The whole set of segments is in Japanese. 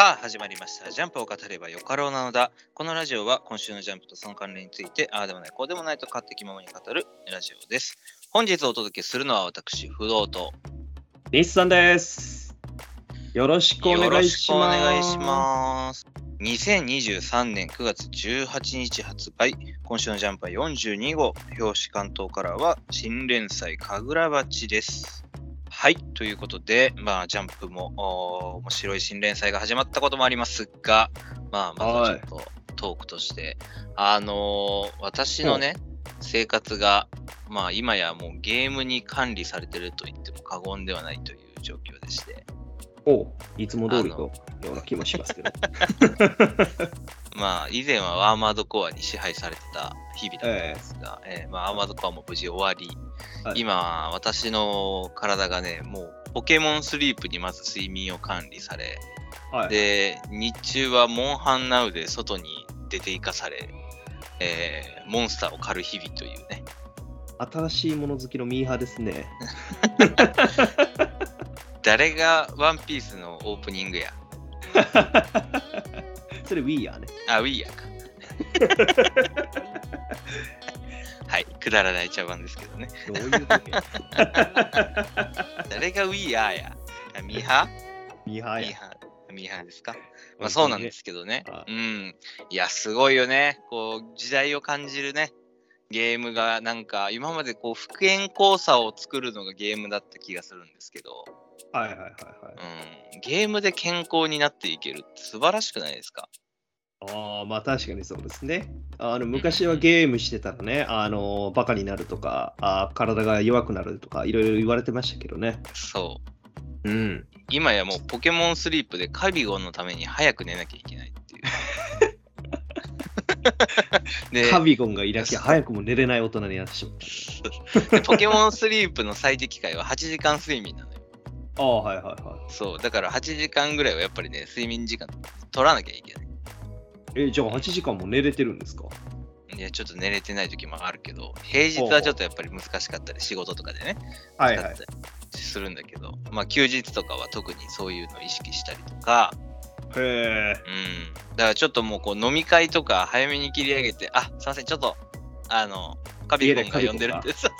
さあ始まりました。ジャンプを語ればよかろうなのだ。このラジオは今週のジャンプとその関連について、ああでもない、こうでもないと勝手気ままに語るラジオです。本日お届けするのは私、不動と。日産です。よろしくおよろ願いししくおます。願いします。2023年9月18日発売。今週のジャンプは42号。表紙関東からは新連載、神楽鉢です。はい。ということで、まあ、ジャンプも面白い新連載が始まったこともありますが、まあ、まずはちょっとトークとして、あのー私のね、生活が、まあ、今やもうゲームに管理されてると言っても過言ではないという状況でして、おいつも通りのような気もしますけど。まあ、以前はアーマードコアに支配されてた日々だったんですが、えーまあ、アーマードコアも無事終わり、はい今、私の体がね、もうポケモンスリープにまず睡眠を管理され、はい、で、日中はモンハンナウで外に出て行かされ、えーモンスターを狩る日々というね、新しいもの好きのミーハーですね。誰がワンピースのオープニングや。それ We やね。あ、ウィーやか。はい、くだらない茶番ですけどね。どういう時 誰がウィーやミーハミーハーや。ーミーハーミーハーですか？まあそうなんですけどねは。うん。いや、すごいよね。こう、時代を感じるね。ゲームが、なんか、今までこう、復縁交差を作るのがゲームだった気がするんですけど、はいはいはいはい。うん。ゲームで健康になっていけるって素晴らしくないですか？ああ、まあ確かにそうですね。あの昔はゲームしてたらね、あのバカになるとかあー、体が弱くなるとか、いろいろ言われてましたけどね。そう。うん。今やもうポケモンスリープでカビゴンのために早く寝なきゃいけないっていう。でカビゴンがいなきゃ早くも寝れない大人になってしまった。でポケモンスリープの最適解は8時間睡眠なのよ。ああ、はいはいはい。そう。だから8時間ぐらいはやっぱりね、睡眠時間取らなきゃいけない。え、じゃあ8時間も寝れてるんですか？いや、ちょっと寝れてない時もあるけど、平日はちょっとやっぱり難しかったり、仕事とかでね、はいはい。するんだけど、まあ休日とかは特にそういうのを意識したりとか、へえ。うん。だからちょっともうこう飲み会とか早めに切り上げて、あ、すいません、ちょっと、あの、カビゴンが呼んでるんです。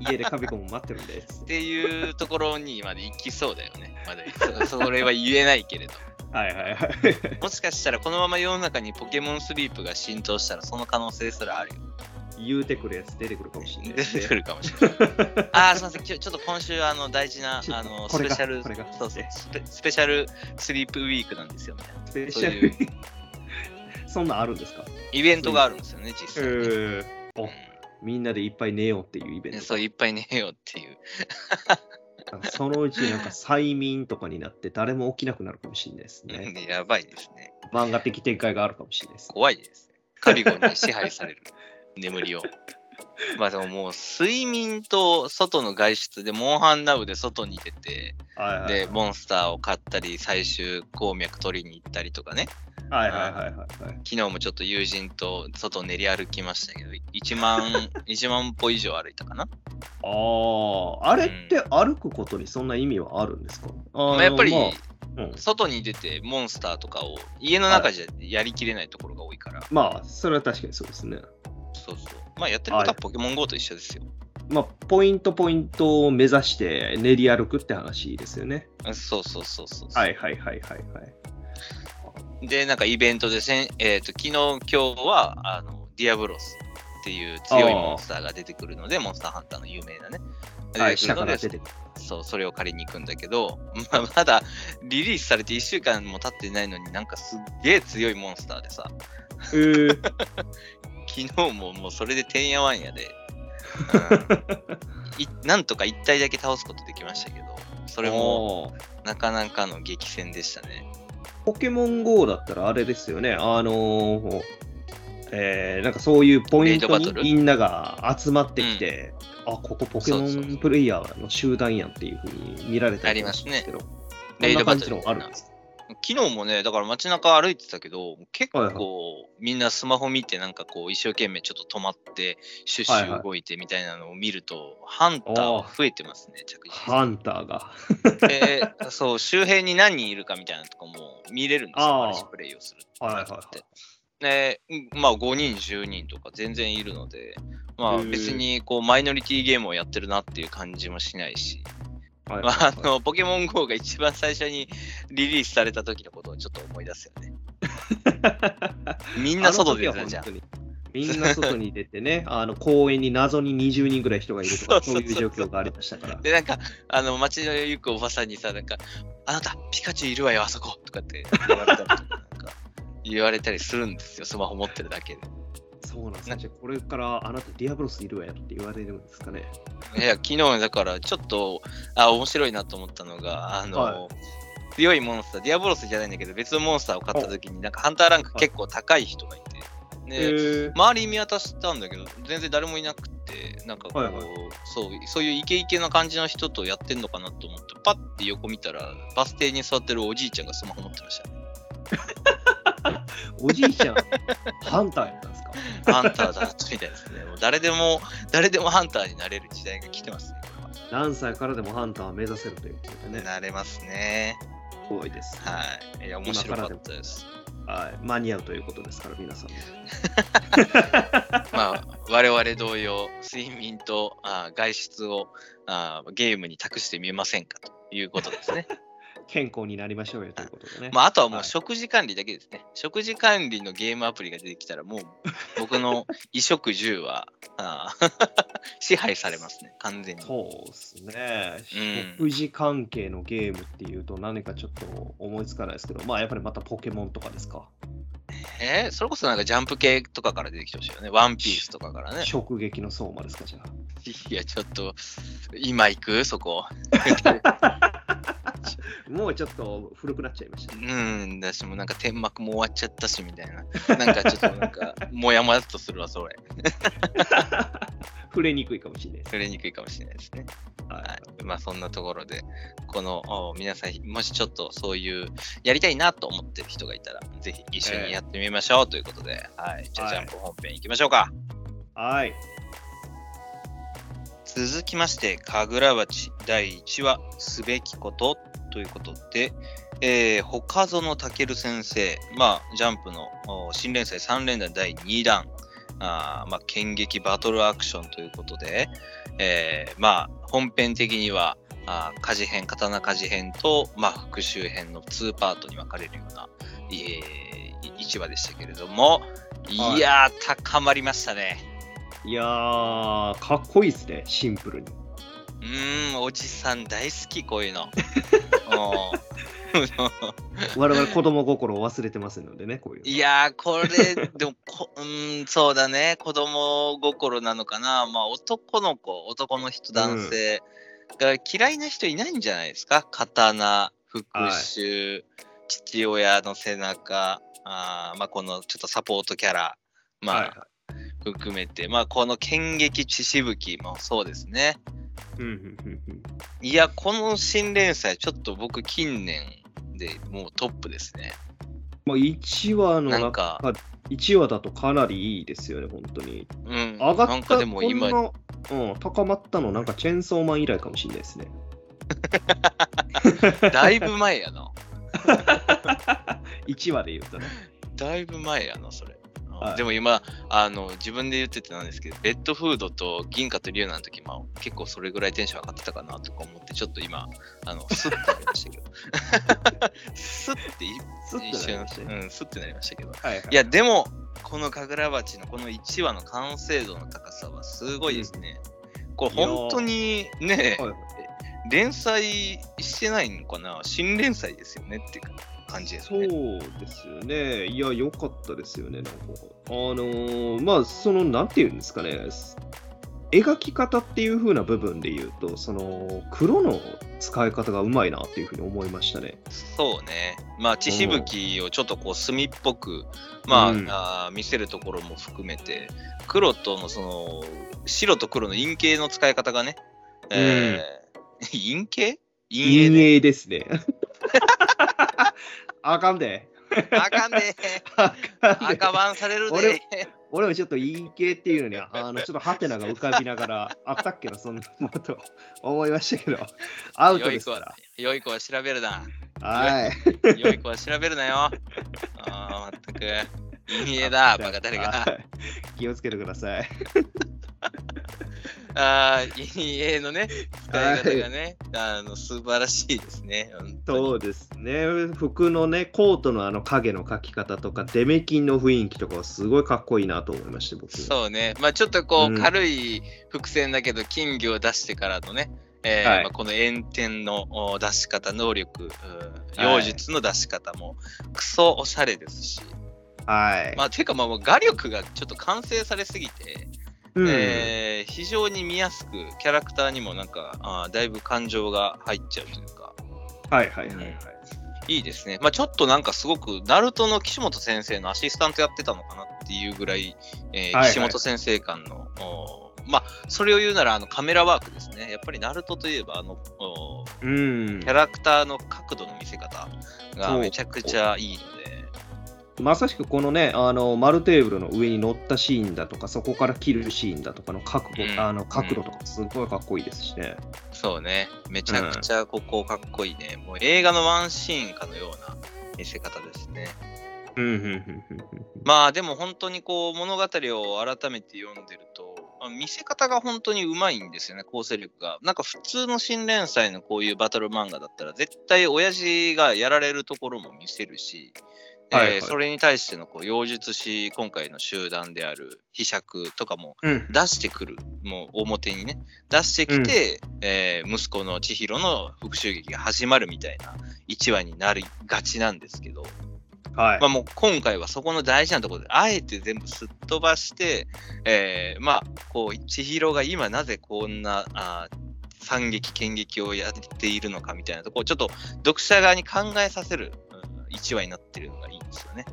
家でカビゴンも待ってるんですっ。ていうところにまで行きそうだよね。まだそ それは言えないけれど。はいはいはい。もしかしたらこのまま世の中にポケモンスリープが浸透したらその可能性すらあるよ。言うてくるやつ出てくるかもしれない出。てくるかもしれない。あー、すみません、きょちょっと今週あの大事なあのスペシャルこれがそうそうスペシャルスリープウィークなんですよみたいな。スペシそういャル。そんなんあるんですか？イベントがあるんですよね、実え際に。ー、うんおみんなでいっぱい寝ようっていうイベントそう、いっぱい寝ようっていう。そのうちなんか催眠とかになって誰も起きなくなるかもしれないですね。やばいですね。漫画的展開があるかもしれないです。怖いですね。カビゴンに支配される眠りを。まあでももう睡眠と外の外出でモンハンナウで外に出て、はいはいで、モンスターを買ったり、最終鉱脈取りに行ったりとかね。はいはいはいはいはい。昨日もちょっと友人と外練り歩きましたけど、1万、1万歩以上歩いたかな。ああ、あれって歩くことにそんな意味はあるんですか、あのまあ、やっぱり、まあうん外に出てモンスターとかを家の中じゃやりきれないところが多いから、まあ、それは確かにそうですね。そうそう。まあやってることはポケモン GO と一緒ですよ。まあ、ポイントポイントを目指して練り歩くって話ですよね。そうそうそうそう。はいはいはいはいはい。で、なんかイベントでせん、えっ、と、昨日、今日は、あの、ディアブロスっていう強いモンスターが出てくるので、モンスターハンターの有名なね。はい、下から出てくる。そう、それを借りに行くんだけど、まあ、まだリリースされて1週間も経ってないのになんかすっげえ強いモンスターでさ、えー、昨日ももうそれでてんやわんやで、う んいなんとか1体だけ倒すことできましたけど、それもなかなかの激戦でしたね。ポケモン GO だったらあれですよね。あのーえー、なんかそういうポイントにみんなが集まってきて、あ、ここポケモンプレイヤーの集団やんっていうふうに見られたりありますね。けど、レイドバトルあるんです昨日もね、だから街中歩いてたけど、結構、はいはみんなスマホ見て、なんかこう、一生懸命ちょっと止まって、シュッシはいはい。ュ動いてみたいなのを見ると、ハンターは増えてますね、着実ハンターが。そう、周辺に何人いるかみたいなとこも見れるんですよ、プレイをするはいはいはい。って。で、うんまあ5人、10人とか全然いるので、まあ別にこうマイノリティゲームをやってるなっていう感じもしないし、はいまあ、あの、ポケモン GO が一番最初にリリースされた時のことをちょっと思い出すよね。みんな外で出たじゃん。みんな外に出てね、あの公園に謎に20人ぐらい人がいるとか、そそういう状況がありましたから。で、なんか、あの、街の行くおばさんにさ、なんか、あなた、ピカチュウいるわよ、あそことかって言われたりとか、言われたりするんですよ、スマホ持ってるだけで。そうなんですね。これからあなたディアブロスいるわよって言われるんですかね。いや、昨日だから、ちょっと、あ、面白いなと思ったのが、あの、は強いモンスター、ディアボロスじゃないんだけど、別のモンスターを狩った時に、なんかハンターランク結構高い人がいて、で、ー、周り見渡したんだけど、全然誰もいなくて、なんかこう、はいはいそう、そういうイケイケな感じの人とやってんのかなと思って、パッて横見たら、バス停に座ってるおじいちゃんがスマホ持ってましたね。おじいちゃん、ハンターやったんですか？ハンターだったみたいですね。もう誰でも、誰でもハンターになれる時代が来てますね。こ何歳からでもハンターを目指せるということでね、なれますね。すごいです。はい。いや、面白かったです。はい。間に合うということですから、皆さんも。まあ、我々同様、睡眠とあ外出をあゲームに託してみませんかということですね。健康になりましょうよということでね。まあ、あとはもうはい食事管理だけですね。食事管理のゲームアプリが出てきたら、もう僕の 衣食住はあ 支配されますね、完全に。そうですね、うん食事関係のゲームっていうと何かちょっと思いつかないですけど、まあやっぱりまたポケモンとかですか？えーそれこそなんかジャンプ系とかから出てきてほしいよね。ワンピースとかからね。食撃の相馬ですか、じゃあ。いや、ちょっと、今行く？そこ。もうちょっと古くなっちゃいましたね。うん、だしもうなんか天幕も終わっちゃったしみたいな。なんかちょっとなんか、もやもやっとするわ、それ。触れにくいかもしれない。触れにくいかもしれないですね。ははい。まあそんなところで、このお皆さん、もしちょっとそういうやりたいなと思ってる人がいたら、ぜひ一緒にやってみましょうということで、はい。じゃあ、はいジャンプ本編行きましょうか。はい。続きまして、神楽鉢第1話、すべきことということで、えー、他園健先生、まあ、ジャンプのお新連載3連弾第2弾、あーまあ、剣撃バトルアクションということで、えーまあ、本編的には、あー火事編、刀鍛冶編と、まあ、復讐編の2パートに分かれるような、えー、1話でしたけれども、はいいやー、高まりましたね。いやー、かっこいいですね、シンプルに。うーん、おじさん大好き、こういうの。うん我々子供心を忘れてますのでね、こういうの。いやー、これ、でもこ、うーん、そうだね、子供心なのかな。まあ、男の子、男の人、男性が嫌いな人いないんじゃないですか。刀、復讐、父親の背中、あーまあ、このちょっとサポートキャラ、まあ、はいは含めて、まあ、この剣撃血しぶきもそうですね。い。うんうんうんうんいや、この新連載、ちょっと僕、近年でもうトップですね。まあ、1話の中なんか、1話だとかなりいいですよね、本当に。うん、上がったなんかでも今、こんなうん、高まったのなんかチェーンソーマン以来かもしれないですね。だいぶ前やな。1話で言うとね。だいぶ前やな、それ。はいでも今あの、自分で言っててなんですけど、ベッドフードと銀貨と龍ナの時、まあ、結構それぐらいテンション上がってたかなとか思って、ちょっと今、あのスッてなりましたけど。スッていスッてなりましたね。うん、スッてなりましたけど。はいはいいや、でも、この神楽鉢のこの1話の完成度の高さはすごいですね。これ本当にね、はい連載してないのかな？新連載ですよねっていう感じですそうね。ですよね。いや、良かったですよね。なんかあのーまあ、その、なんていうんですかね。描き方っていう風な部分で言うと、その、黒の使い方がうまいなっていう風に思いましたね。そうね。まあ、血しぶきをちょっとこう墨っぽく、まあ、うんあー見せるところも含めて、黒とのその、白と黒の陰形の使い方がね、えー 陰形？陰影陰ね。影ですね。あかんで。あかんで。あかんで赤番される俺で。俺もちょっといい系っていうのに、あの、ちょっとハテナが浮かびながら、あったっけな、そんなこと思いましたけど、アウトですから。、良い子は調べるな。はい。良い子は調べるなよ。ああ、まったく。いいえだ、バカ誰が。はい気をつけてください。ああ、いいえのね、使い方がね、あの素晴らしいですね。そうですね。服のね、コートのあの影の描き方とか、デメキンの雰囲気とかはすごいかっこいいなと思いました、僕。そうね。まあちょっとこう、うん軽い伏線だけど、金魚を出してからのね、えーはいまあ、この炎天のお出し方、能力、妖術の出し方も、クソおしゃれですし、はい。まあていうかまあ画力がちょっと完成されすぎて、うんえー非常に見やすく、キャラクターにもなんか、あーだいぶ感情が入っちゃうというか、はいはいはいはい。いいですね。まあちょっとなんかすごく、ナルトの岸本先生のアシスタントやってたのかなっていうぐらい、えー岸本先生間の、まあそれを言うならあのカメラワークですね。やっぱりナルトといえばあの、うんキャ。ラクターの角度の見せ方がめちゃくちゃいいので、まさしくこのね、あの丸テーブルの上に乗ったシーンだとか、そこから切るシーンだとかの角度,、うんあの角度とか、すごいかっこいいですしね。そうね、めちゃくちゃここかっこいいね。もう映画のワンシーンかのような見せ方ですね。うん、うん、うん、うん。まあでも本当にこう物語を改めて読んでると、まあ見せ方が本当にうまいんですよね、構成力が。なんか普通の新連載のこういうバトル漫画だったら、絶対親父がやられるところも見せるし、はいはい。えーそれに対してのこう妖術師、今回の集団である飛釈とかもうん、出してくる、もう表にね、出してきて、えー息子の千尋の復讐劇が始まるみたいな1話になりがちなんですけど、はい。まあ、もう今回はそこの大事なところで、あえて全部すっ飛ばして、えーまあ、こう、千尋が今なぜこんな、あー惨劇、剣劇をやっているのかみたいなところをちょっと読者側に考えさせる、うん一話になってるのがいいんですよね。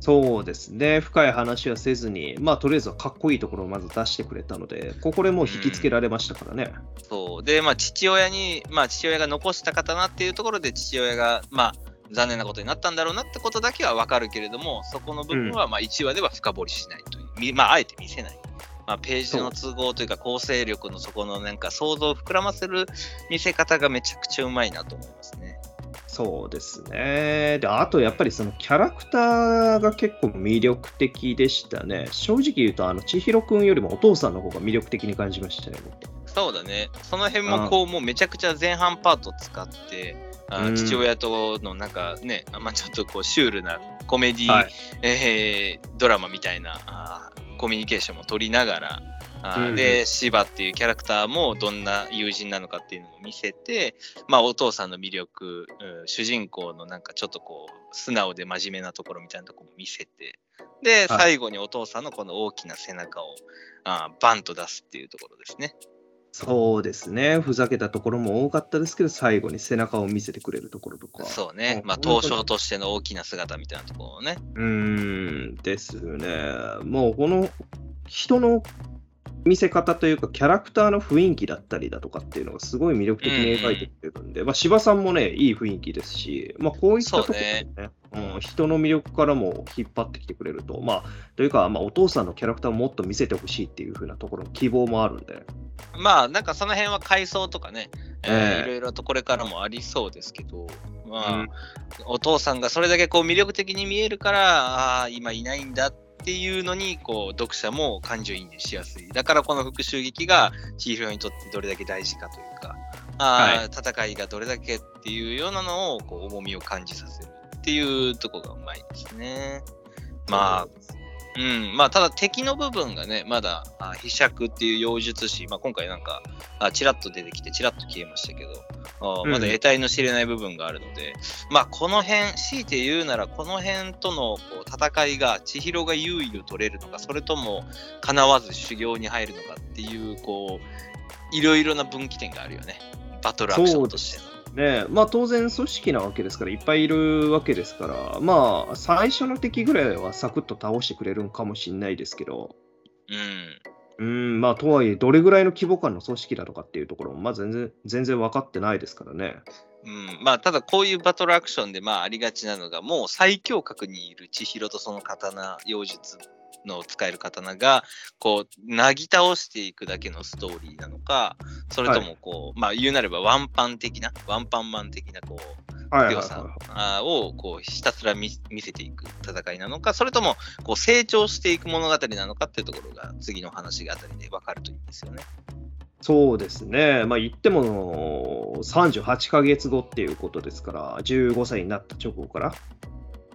そうですね。深い話はせずに、まあ、とりあえずはかっこいいところをまず出してくれたので、ここでもう引きつけられましたからね。そう。で、まあ、父親に、まあ、父親が残した刀っていうところで、父親が、まあ、残念なことになったんだろうなってことだけはわかるけれども、そこの部分は、まあ、1話では深掘りしないという、みまあ、あえて見せない。まあ、ページの都合というか、構成力のそこのなんか想像を膨らませる見せ方がめちゃくちゃうまいなと思いますね。そうですね。で、あとやっぱりそのキャラクターが結構魅力的でしたね。正直言うと、あの、千尋くんよりもお父さんの方が魅力的に感じましたね、僕そうだね。その辺もこう、もうめちゃくちゃ前半パート使って、あうん父親とのなんかね、まあ、ちょっとこうシュールなコメディ、はいえードラマみたいなあーコミュニケーションも取りながら、で、シバっていうキャラクターもどんな友人なのかっていうのも見せて、まあ、お父さんの魅力、うん主人公のなんかちょっとこう、素直で真面目なところみたいなところも見せて、で、最後にお父さんのこの大きな背中をあーバンと出すっていうところですね。そうですね。ふざけたところも多かったですけど、最後に背中を見せてくれるところとか。そうね。まあ、東証としての大きな姿みたいなところをね。うーん、ですよね。もうこの人の見せ方というか、キャラクターの雰囲気だったりだとかっていうのがすごい魅力的に描いてくれるんで、まあ、柴さんもね、いい雰囲気ですし、まあ、こういったところでねうん、人の魅力からも引っ張ってきてくれると、まあ、というか、まあ、お父さんのキャラクターをもっと見せてほしいっていう風なところの希望もあるんで、まあ、なんかその辺は階層とかね、えーええ。いろいろとこれからもありそうですけど、まあ、うん。お父さんがそれだけこう魅力的に見えるから、ああ、今いないんだっていうのに、こう、読者も感情移入しやすい。だからこの復讐劇が、千尋にとってどれだけ大事かというか、あー戦いがどれだけっていうようなのを、こう、重みを感じさせるっていうところがうまいですね。まあ、うん、まあ、ただ敵の部分がね、まだ、あ飛釈っていう妖術師、まあ、今回なんか、あちらっと出てきて、ちらっと消えましたけど、まだ得体の知れない部分があるので、まあ、この辺、強いて言うなら、この辺とのこう戦いが、千尋が優位を取れるのか、それとも、叶わず修行に入るのかっていう、こう、いろいろな分岐点があるよね。バトルアクションとしての。ねまあ当然組織なわけですからいっぱいいるわけですからまあ最初の敵ぐらいはサクッと倒してくれるんかもしれないですけどうん。うんまあとはいえどれぐらいの規模感の組織だとかっていうところもまあ全然全然分かってないですからね。うん、まあただこういうバトルアクションでまあありがちなのがもう最強格にいる千尋とその刀妖術の使える刀がこうなぎ倒していくだけのストーリーなのかそれともこう、まあ言うなればワンパン的なワンパンマン的なこう強さをこうひたすら見見せていく戦いなのかそれともこう成長していく物語なのかっていうところが次の話があたりで分かるといいんですよね。い。そうですね。まあ言っても38ヶ月後っていうことですから、15歳になった直後から。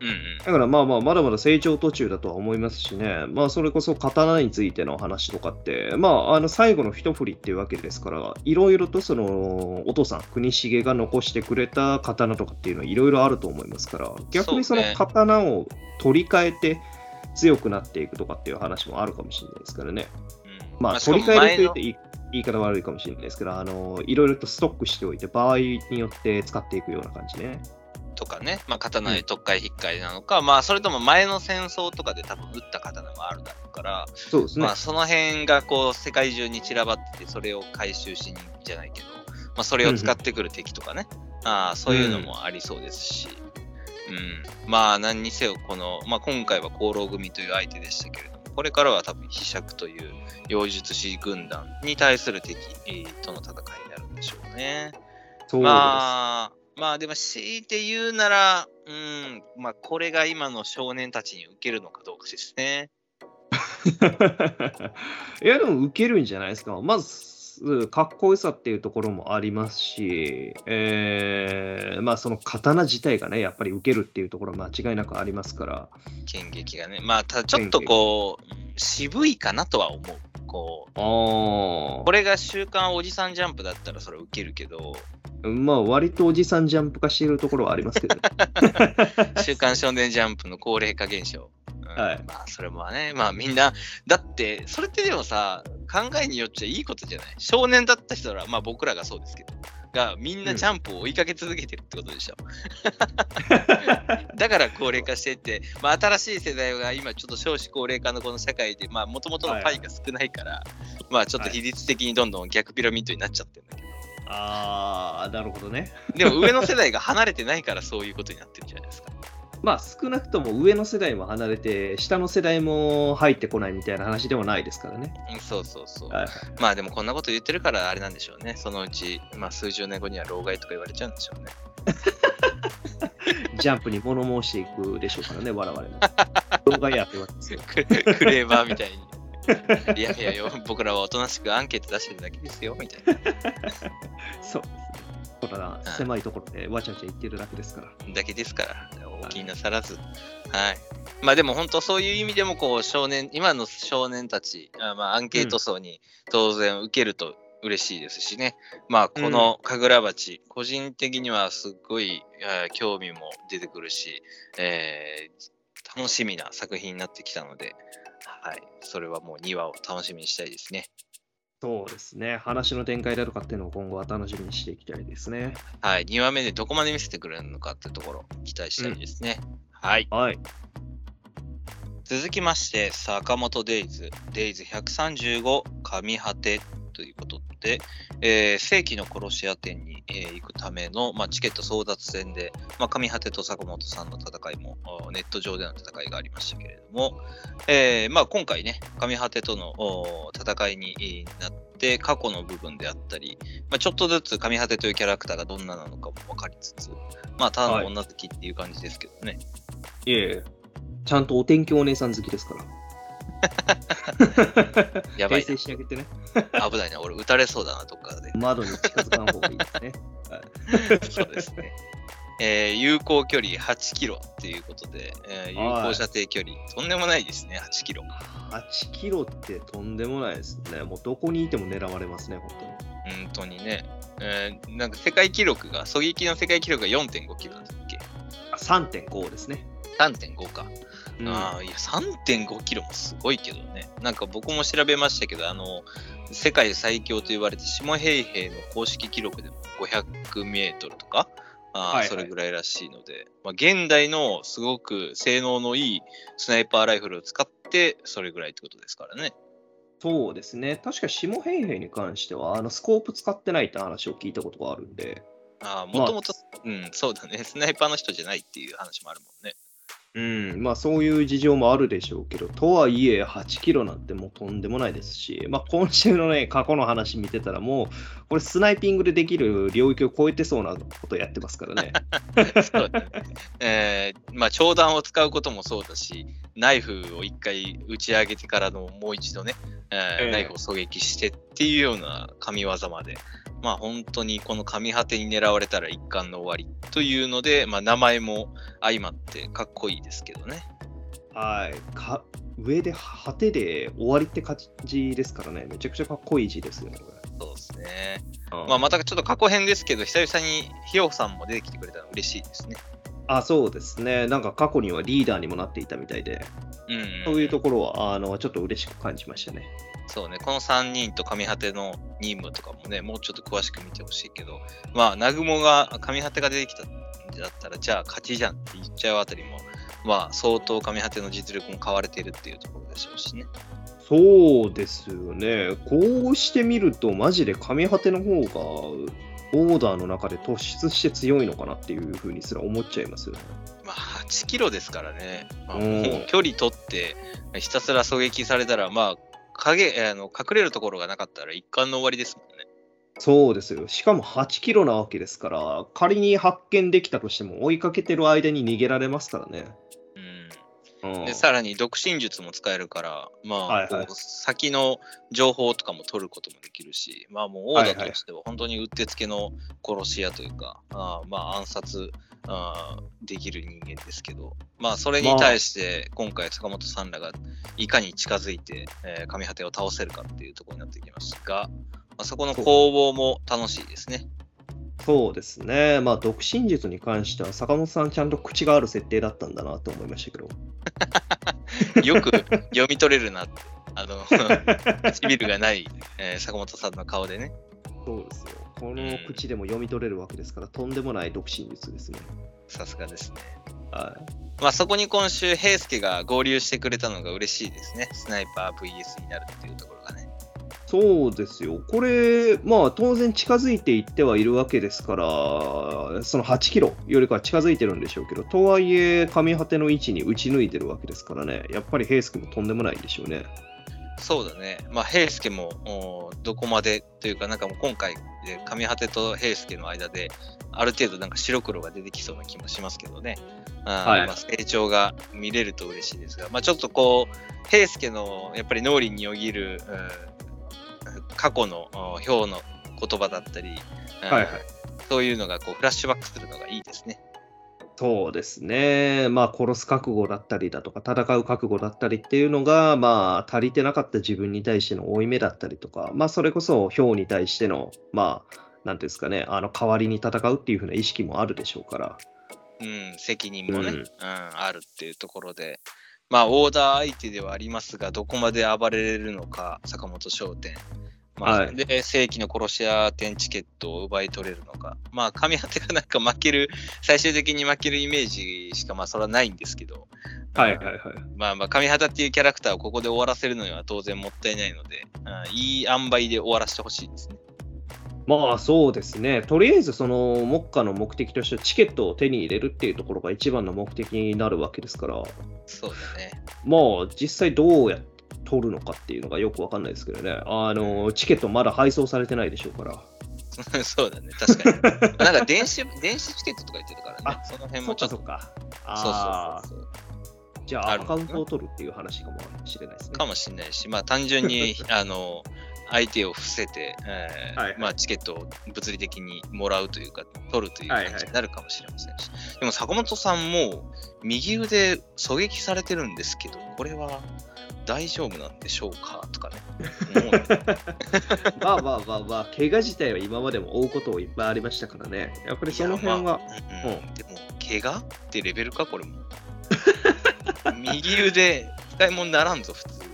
うんうんだからまあまあ、まだまだ成長途中だとは思いますしね、まあそれこそ刀についての話とかって、まああの最後の一振りっていうわけですから、いろいろとそのお父さん、国重が残してくれた刀とかっていうのはいろいろあると思いますから、逆にその刀を取り替えて強くなっていくとかっていう話もあるかもしれないですからね。うんまあ取り替えると言っていい言い方悪いかもしれないですけど、あのいろいろとストックしておいて、場合によって使っていくような感じね。とかね、まあ、刀で特会引っかいなのか、まあそれとも前の戦争とかで多分撃った刀もあるだろうから、そうですね。まあその辺がこう世界中に散らばっててそれを回収しにじゃないけど、まあ、それを使ってくる敵とかね、ああそういうのもありそうですし、うんまあ何にせよこの、まあ、今回は功労組という相手でしたけれどもこれからは多分飛釈という妖術師軍団に対する敵えーとの戦いになるんでしょうね。そうです。まあ、まあでも強いて言うなら、うん、まあこれが今の少年たちに受けるのかどうかですね。いや、でも受けるんじゃないですか。まず、かっこよさっていうところもありますし、えーまあ、その刀自体がね、やっぱり受けるっていうところは間違いなくありますから。剣撃がね。まあただちょっとこう、渋いかなとは思う。こう、あこれが週刊おじさんジャンプだったらそれ受けるけど、あ、まあ、割とおじさんジャンプ化しているところはありますけどね。週刊少年ジャンプの高齢化現象。うんはいまあそれもね、まあみんな、だってそれってでもさ、考えによっちゃいいことじゃない？少年だった人ら、まあ僕らがそうですけど、がみんなジャンプを追いかけ続けてるってことでしょ。だから高齢化してって、まあ、新しい世代が今ちょっと少子高齢化のこの社会で、まあ、もともとのパイが少ないから、まあ、ちょっと比率的にどんどん逆ピラミッドになっちゃってるんだけど、ああ、なるほどね。でも上の世代が離れてないからそういうことになってるじゃないですか。まあ、少なくとも上の世代も離れて、下の世代も入ってこないみたいな話ではないですからね。うん、そうそうそう。はいまあでもこんなこと言ってるからあれなんでしょうね。そのうち、まあ、数十年後には老害とか言われちゃうんでしょうね。ジャンプに物申していくでしょうからね、我々も。動画やってますよ。ク クレーバーみたいに。いやいやよ、僕らはおとなしくアンケート出してるだけですよ、みたいな。そうですね。こんな狭いところでわちゃわちゃ言ってるだけですから。だけですから、お気になさらず。はい。まあでも本当そういう意味でも、こう、少年、今の少年たち、あまあアンケート層に当然受けると嬉しいですしね。まあこの神楽鉢、個人的にはすっごい、えー興味も出てくるし、えー楽しみな作品になってきたので、はい。それはもう2話を楽しみにしたいですね。そうですね。話の展開だとかっていうのを今後は楽しみにしていきたいですね。はい。2話目でどこまで見せてくれるのかってところ、期待したいですね。はい。はい。続きまして、坂本デイズ、デイズ135、上果てということで、えー世紀の殺し屋店に、えー行くための、まあ、チケット争奪戦で、まあ、上果てと坂本さんの戦いも、おネット上での戦いがありましたけれども、えーまあ、今回ね、上果てとのお戦いにえーなって、過去の部分であったり、まあ、ちょっとずつ上果てというキャラクターがどんななのかも分かりつつ、まあ、ただの女好きっていう感じですけどね。いえいえ。ちゃんとお天気お姉さん好きですから。やばいな訂正。してあげてね。危ないな、俺、撃たれそうだな、どっかで。窓に近づかん方がいいですね。そうですね。えー有効距離8キロっていうことで、えー有効射程距離、とんでもないですね、8キロ。8キロってとんでもないですね。もうどこにいても狙われますね、本当に。本当にね。えーなんか世界記録が、狙撃の世界記録が4.5キロだっけ？あ3.5ですね。?3.5 か。うんああ、いや、3.5キロもすごいけどね。なんか僕も調べましたけど、あの、世界最強と言われて、下平平の公式記録でも500メートルとか、あーはいはいそれぐらいらしいので、まあ、現代のすごく性能のいいスナイパーライフルを使って、それぐらいってことですからね。そうですね。確か下平平に関しては、あのスコープ使ってないって話を聞いたことがあるんで、ああ、もともと、うん、そうだね。スナイパーの人じゃないっていう話もあるもんね。うん、まあそういう事情もあるでしょうけど、とはいえ8キロなんてもうとんでもないですし、まあ今週のね、過去の話見てたらもう、これスナイピングでできる領域を超えてそうなことやってますからね。そうね。えーまあ、長弾を使うこともそうだし、ナイフを一回打ち上げてからのもう一度ね、えーええナイフを狙撃してっていうような神業まで、まあ本当にこの神果てに狙われたら一貫の終わりというので、まあ名前も相まってかっこいいですけどね。はい。か上で果てで終わりって感じですからね、めちゃくちゃかっこいい字ですよね。これそうですね。うんまあまたちょっと過去編ですけど、久々にひよさんも出てきてくれたの嬉しいですね。あ、そうですね。なんか過去にはリーダーにもなっていたみたいで、うん、そういうところはあのちょっと嬉しく感じましたね。そうね、この3人と上果ての任務とかもね、もうちょっと詳しく見てほしいけど、まあ、南雲が上果てが出てきたんだったら、じゃあ勝ちじゃんって言っちゃうあたりも、まあ、相当上果ての実力も買われているっていうところでしょうしね。そうですよね。こうしてみると、マジで神果ての方が、オーダーの中で突出して強いのかなっていうふうにすら思っちゃいますよね。まあ、8キロですからね、まあ、うんもう距離取って、ひたすら狙撃されたら、まあ、影あの隠れるところがなかったら一貫の終わりですもんね。そうですよ。しかも8キロなわけですから、仮に発見できたとしても追いかけてる間に逃げられますからね。でさらに独身術も使えるから、まあ、はいはい。先の情報とかも取ることもできるし、まあもうオーダーとしては本当にうってつけの殺し屋というか、あーまあ暗殺あーできる人間ですけど、まあそれに対して今回坂本さんらがいかに近づいて、えー上果てを倒せるかっていうところになってきますが、まあ、そこの攻防も楽しいですね。そうですね。まあ、独身術に関しては、坂本さんちゃんと口がある設定だったんだなと思いましたけど。よく読み取れるなって、あの、唇がない、えー坂本さんの顔でね。そうですよ。この口でも読み取れるわけですから、とんでもない独身術ですね。さすがですね。はい。まあそこに今週、平介が合流してくれたのが嬉しいですね。スナイパー VS になるっていうところがね。そうですよ。これ、まあ当然近づいていってはいるわけですから、その8キロよりかは近づいてるんでしょうけど、とはいえ、上果ての位置に打ち抜いてるわけですからね、やっぱり平介もとんでもないんでしょうね。そうだね。まあ平介もどこまでというか、なんかもう今回で上果てと平介の間で、ある程度なんか白黒が出てきそうな気もしますけどね。あーはいまあ、成長が見れると嬉しいですが、まあちょっとこう、平介のやっぱり脳裏によぎる、うん過去のお表の言葉だったり、うんはいはい。そういうのがこうフラッシュバックするのがいいですね。そうですね。まあ、殺す覚悟だったりだとか、戦う覚悟だったりっていうのが、まあ、足りてなかった自分に対しての負い目だったりとか、まあ、それこそ、ヒョウに対しての、まあ、なんていうんですかね、あの、代わりに戦うっていうふうな意識もあるでしょうから。うん、責任もね、ううんんあるっていうところで、まあ、オーダー相手ではありますが、どこまで暴れれるのか、坂本商店。まあはいで、正規の殺し屋店チケットを奪い取れるのか。まあ、上果てがなんか負ける、最終的に負けるイメージしか、まあ、それはないんですけど、はいはいはい。まあまあ、上畑っていうキャラクターをここで終わらせるのには当然もったいないので、うんいい塩梅で終わらせてほしいですね。まあそうですね、とりあえずその目下の目的としてチケットを手に入れるっていうところが一番の目的になるわけですから、そうだね。まあ実際どうやって取るのかっていうのがよくわかんないですけどね、あのチケットまだ配送されてないでしょうから。そうだね、確かに。なんか電子、電子チケットとか言ってたからねあ、その辺そもちょっと。そっか。そうあそうそうそう。ーじゃああるアカウントを取るっていう話かもしれないですね。かもしれないし、まあ単純に、あの、相手を伏せて、えーはいはいまあチケットを物理的にもらうというか、取るというはいはい感じになるかもしれませんし。でも坂本さんも右腕狙撃されてるんですけど、これは大丈夫なんでしょうかとかね。まあまあまあまあ、怪我自体は今までも追うこといっぱいありましたからね。やっぱりその辺は、まあうんうんでも、怪我ってレベルか、これも。右腕、使い物にならんぞ、普通。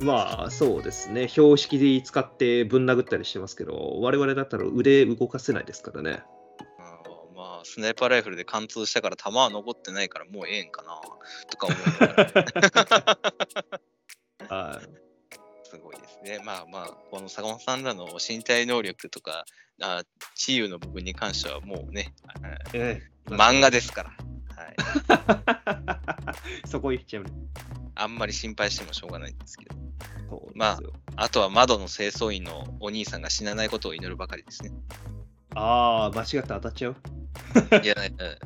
まあそうですね、標識で使ってぶん殴ったりしてますけど、我々だったら腕動かせないですからね。うんまあ、スナイパーライフルで貫通したから弾は残ってないからもうええんかなとか思いながらはいすごいで。まあまあ、この坂本さんらの身体能力とか、あ治癒の部分に関してはもうね、ええ漫画ですから。はい。そこ言っちゃうね。あんまり心配してもしょうがないんですけど。まああとは窓の清掃員のお兄さんが死なないことを祈るばかりですね。ああ、間違って当たっちゃう？いや、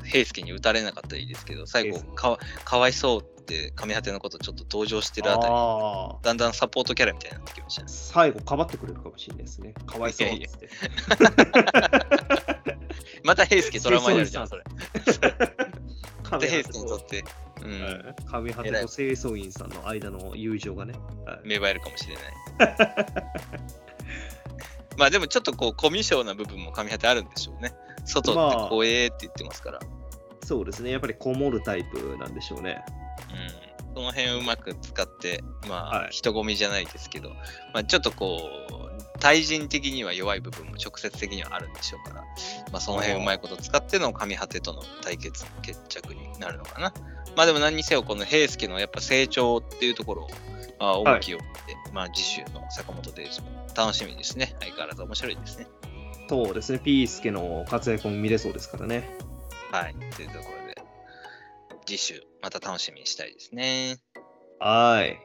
平介に撃たれなかったらいいですけど、最後平、かわかわいそうって上果てのことちょっと同情してるあたり、ああ、だんだんサポートキャラみたいになってきましたね。最後、かばってくれるかもしれないですね。かわいそうっつって。また平介トラウマになるじゃん、それ。また亀平介にとって、うん、はい亀果てと清掃員さんの間の友情がね。はい芽生えるかもしれない。まあでもちょっとこう、コミュ障な部分も上果てあるんでしょうね。外って怖えって言ってますから。そうですね。やっぱりこもるタイプなんでしょうね。うん、その辺をうまく使って、まあ、はい人混みじゃないですけど、まあ、ちょっとこう、対人的には弱い部分も直接的にはあるんでしょうから、まあ、その辺うまいこと使っての上果てとの対決、決着になるのかな。まあでも何にせよ、この平介のやっぱ成長っていうところを、まあ、重きを置いて、まあ次週の坂本デイズも楽しみですね。相変わらず面白いですね。そうですね。ピースケの活躍も見れそうですからね。はい。というところで、次週また楽しみにしたいですね。はい。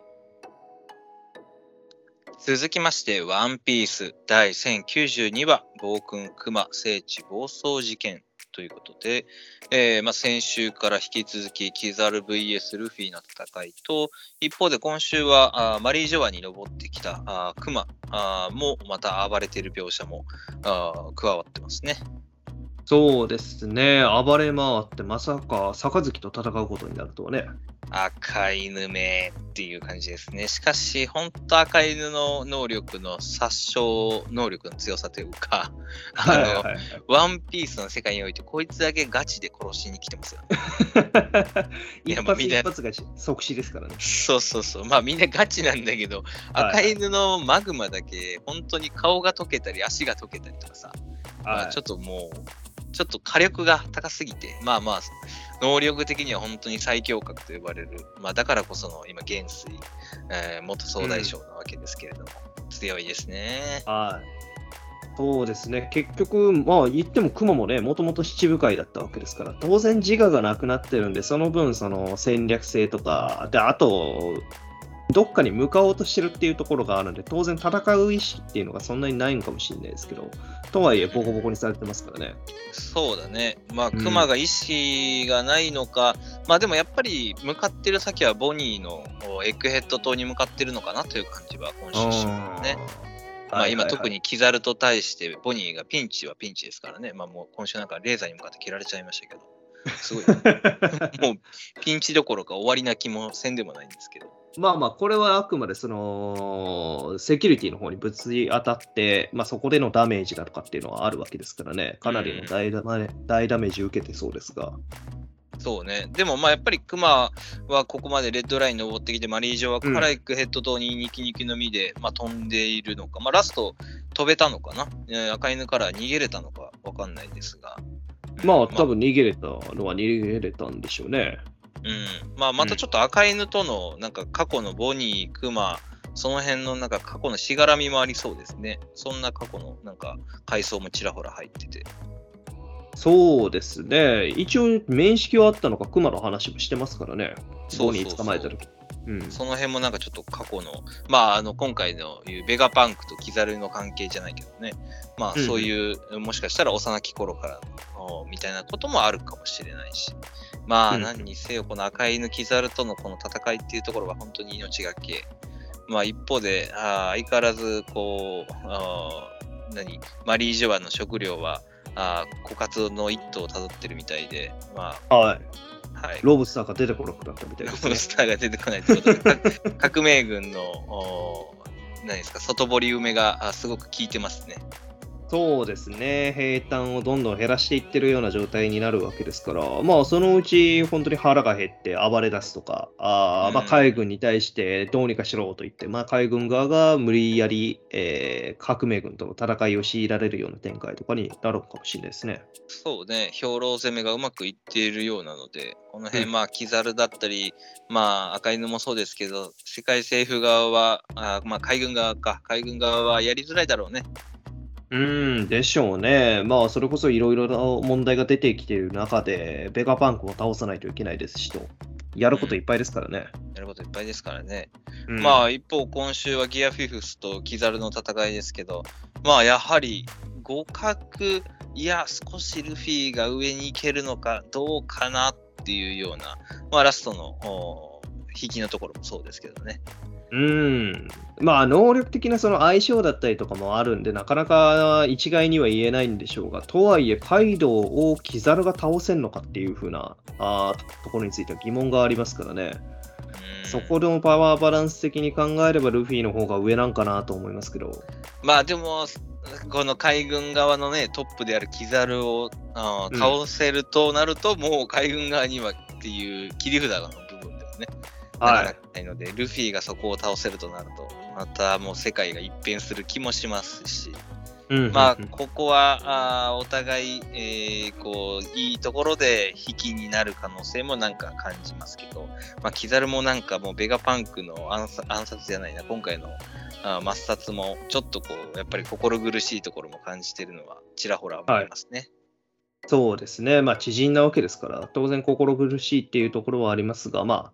続きまして、ワンピース第1092話、暴君熊聖地暴走事件ということで、えーまあ、先週から引き続きキザル VS ルフィの戦いと、一方で今週はあマリージョアに登ってきたあクマあもまた暴れている描写もあ加わってますね。そうですね。暴れ回って、まさか、杯と戦うことになるとはね。赤犬めっていう感じですね。しかし、本当赤犬の能力の殺傷能力の強さというか、あの、はいワンピースの世界において、こいつだけガチで殺しに来てますよね。い 一発やもうみんな一発が即死ですからね。そうそうそう。まあみんなガチなんだけど、はい赤犬のマグマだけ、本当に顔が溶けたり、足が溶けたりとかさ、まあ、はいちょっともう、ちょっと火力が高すぎて、まあまあ、能力的には本当に最強格と呼ばれる、まあだからこその今、元帥、えー元総大将なわけですけれども、強いですね。はい。そうですね。結局、まあ言っても熊もね、もともと七部会だったわけですから、当然自我がなくなってるんで、その分、その戦略性とか、で、あと、どっかに向かおうとしてるっていうところがあるんで、当然戦う意識っていうのがそんなにないのかもしれないですけど、とはいえ、ボコボコにされてますからね。そうだね。まあ、うんクマが意識がないのか、まあでもやっぱり向かってる先はボニーのおエッグヘッド島に向かってるのかなという感じは今週しますね。まあ今特に。にキザルと対してボニーがピンチはピンチですからね。まあもう今週なんかレーザーに向かって切られちゃいましたけど。すごい。もうピンチどころか終わりな気もせんでもないんですけど。まあまあ、これはあくまでその、セキュリティの方にぶつ当たって、まあそこでのダメージだとかっていうのはあるわけですからね、かなりの大ダメ大ダメージ受けてそうですが。そうね。でもまあやっぱりクマはここまでレッドライン登ってきて、マリージョはカラエックヘッド島にニキニキの実で、まあ、飛んでいるのか、まあ、ラスト飛べたのかな、えー赤犬から逃げれたのかわかんないですが。まあ多分逃げれたのは逃げれたんでしょうね。うん。まあまたちょっと赤犬とのなんか過去のボニー、クマ、その辺のなんか過去のしがらみもありそうですね。そんな過去のなんか階層もちらほら入ってて。そうですね。一応、面識はあったのか、熊の話もしてますからね。そニー捕まえた時。うん。その辺もなんかちょっと過去の、まあ、あの今回のいうベガパンクとキザルの関係じゃないけどね、まあうんそういう、もしかしたら幼き頃からみたいなこともあるかもしれないし、まあうん何にせよ、この赤犬キザルとのこの戦いっていうところが本当に命がけ。まあ一方で、あー相変わらずこう、あー何、マリージョアの食料は、あー枯渇の一途をたどってるみたいで、まはい。あ、はい。ロブスターが出てこなくなったみたいロですね。ブスターが出てこないってことで、か革命軍の、お何ですか、外堀埋めがあすごく効いてますね。そうですね、平坦をどんどん減らしていってるような状態になるわけですから、まあ、そのうち本当に腹が減って暴れ出すとか、あーまあ、うん海軍に対してどうにかしろと言って、まあ、海軍側が無理やり、えー革命軍との戦いを強いられるような展開とかになるかもしれないですね。そうね、兵糧攻めがうまくいっているようなので、この辺、うん。まあ、キザルだったり、まあ、赤犬もそうですけど、世界政府側は、あまあ、海軍側か、海軍側はやりづらいだろうね。うーん、でしょうね。まあ、それこそいろいろな問題が出てきている中で、ベガパンクを倒さないといけないですしと、やることいっぱいですからね。やることいっぱいですからね。うんまあ、一方、今週はギアフィフスとキザルの戦いですけど、まあ、やはり、互角、いや、少しルフィが上に行けるのかどうかなっていうような、まあ、ラストのお引きのところもそうですけどね。うん。まあ、能力的なその相性だったりとかもあるんで、なかなか一概には言えないんでしょうが、とはいえ、カイドウをキザルが倒せんのかっていう風なあーところについては疑問がありますからね。うんそこのパワーバランス的に考えれば、ルフィの方が上なんかなと思いますけど。まあでも、この海軍側のね、トップであるキザルを倒せるとなると、もう海軍側にはっていう切り札の部分でもね、なかないので、ルフィがそこを倒せるとなると、またもう世界が一変する気もしますし、うんまあうんうんここはあーお互い、えーこういいところで引きになる可能性もなんか感じますけど、まあ、キザルもなんかもうベガパンクの暗殺暗殺じゃないな、今回のあー抹殺もちょっとこう、やっぱり心苦しいところも感じてるのはちらほら思いますね。そうですね。まあ、知人なわけですから、当然心苦しいっていうところはありますが、まあ、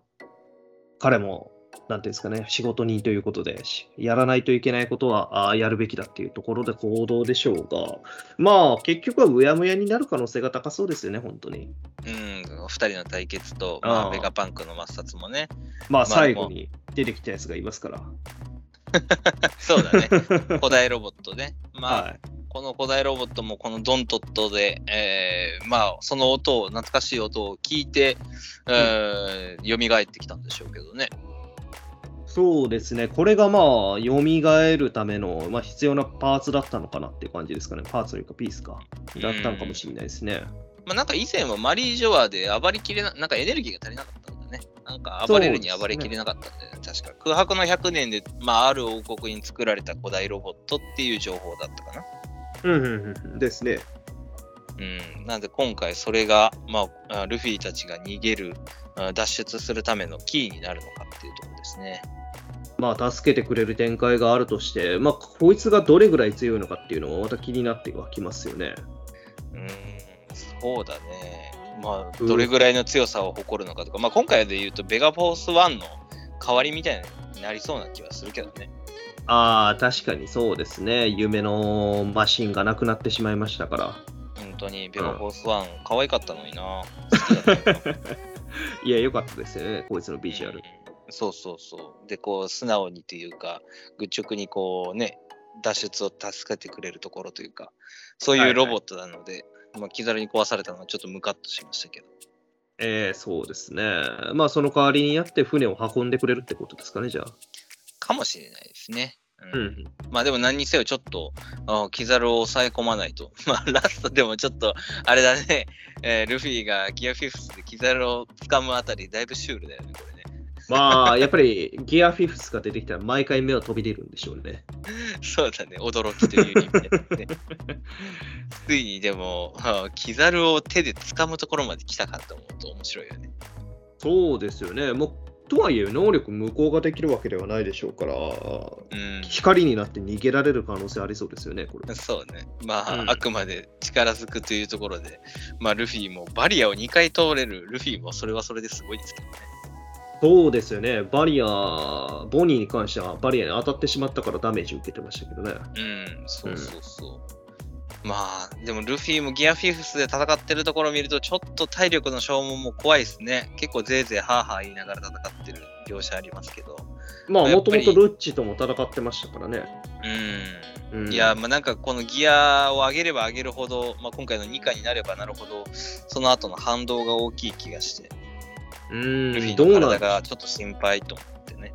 彼も、なんていうんですかね、仕事人ということで、しやらないといけないことはあーやるべきだっていうところで行動でしょうが、まあ、結局はうやむやになる可能性が高そうですよね、本当に。うん、二人の対決と、まあ、あーベガパンクの抹殺もね、まあ、まあ最後に出てきたやつがいますから。そうだね、古代ロボットね。まあ、はい。この古代ロボットもこのドントットで、えーまあ、その音を、懐かしい音を聞いて、えー蘇ってきたんでしょうけどね。そうですね、これがまあ、蘇るための、まあ、必要なパーツだったのかなっていう感じですかね。パーツというか、ピースか。だったのかもしれないですね。まあ、なんか以前はマリージョアで暴りきれな、なんかエネルギーが足りなかったんだね。なんか暴れるに暴れきれなかったんだよね、確か。空白の100年で、まあ、ある王国に作られた古代ロボットっていう情報だったかな。うんうんうんうん。ですね。うん、なので今回それが、まあ、あルフィたちが逃げる、あ脱出するためのキーになるのかっていうところですね。まあ、助けてくれる展開があるとして、まあ、こいつがどれぐらい強いのかっていうのもまた気になってはきますよね。うん、そうだね。まあ、うんどれぐらいの強さを誇るのかとか、まあ、今回で言うと、ベガフォース1の代わりみたいになりそうな気はするけどね。ああ、確かにそうですね。夢のマシンがなくなってしまいましたから。本当に、ベガフォース1、可愛かったのにな。いや、良かったですよね、こいつのビジュアル。うんそうそうそう。で、こう、素直にというか、愚直にこうね、脱出を助けてくれるところというか、そういうロボットなので、まあ、キザルに壊されたのはちょっとムカッとしましたけど。えー、そうですね。まあ、その代わりにやって船を運んでくれるってことですかね、じゃあ。かもしれないですね。ううんん。まあでも何にせよちょっと、あキザルを抑え込まないと。まあラストでもちょっと、あれだね、えールフィがギアフィフスでキザルを掴むあたり、だいぶシュールだよね、これね。まあ、やっぱりギアフィフスが出てきたら毎回目は飛び出るんでしょうね。そうだね、驚きという意味で、ね。ついにでも、あキザルを手で掴むところまで来たかと思うと面白いよね。そうですよね。もうとはいえ、能力無効ができるわけではないでしょうから、うん。光になって逃げられる可能性ありそうですよね、これ。そうね。まあ、うんあくまで力ずくというところで、まあ、ルフィもバリアを2回通れるルフィもそれはそれですごいですけどね。そうですよね。バリア、ボニーに関してはバリアに当たってしまったからダメージ受けてましたけどね。うん、そうそうそう。まあ、でもルフィもギアフィフスで戦ってるところを見ると、ちょっと体力の消耗も怖いですね。結構ぜいぜいハーハー言いながら戦ってる描写ありますけど。まあ、もともとルッチとも戦ってましたからね。うん。うんいや、まあなんかこのギアを上げれば上げるほど、まあ今回の2回になればなるほど、その後の反動が大きい気がして、うルフん、ィのどうなん体がちょっと心配と思ってね。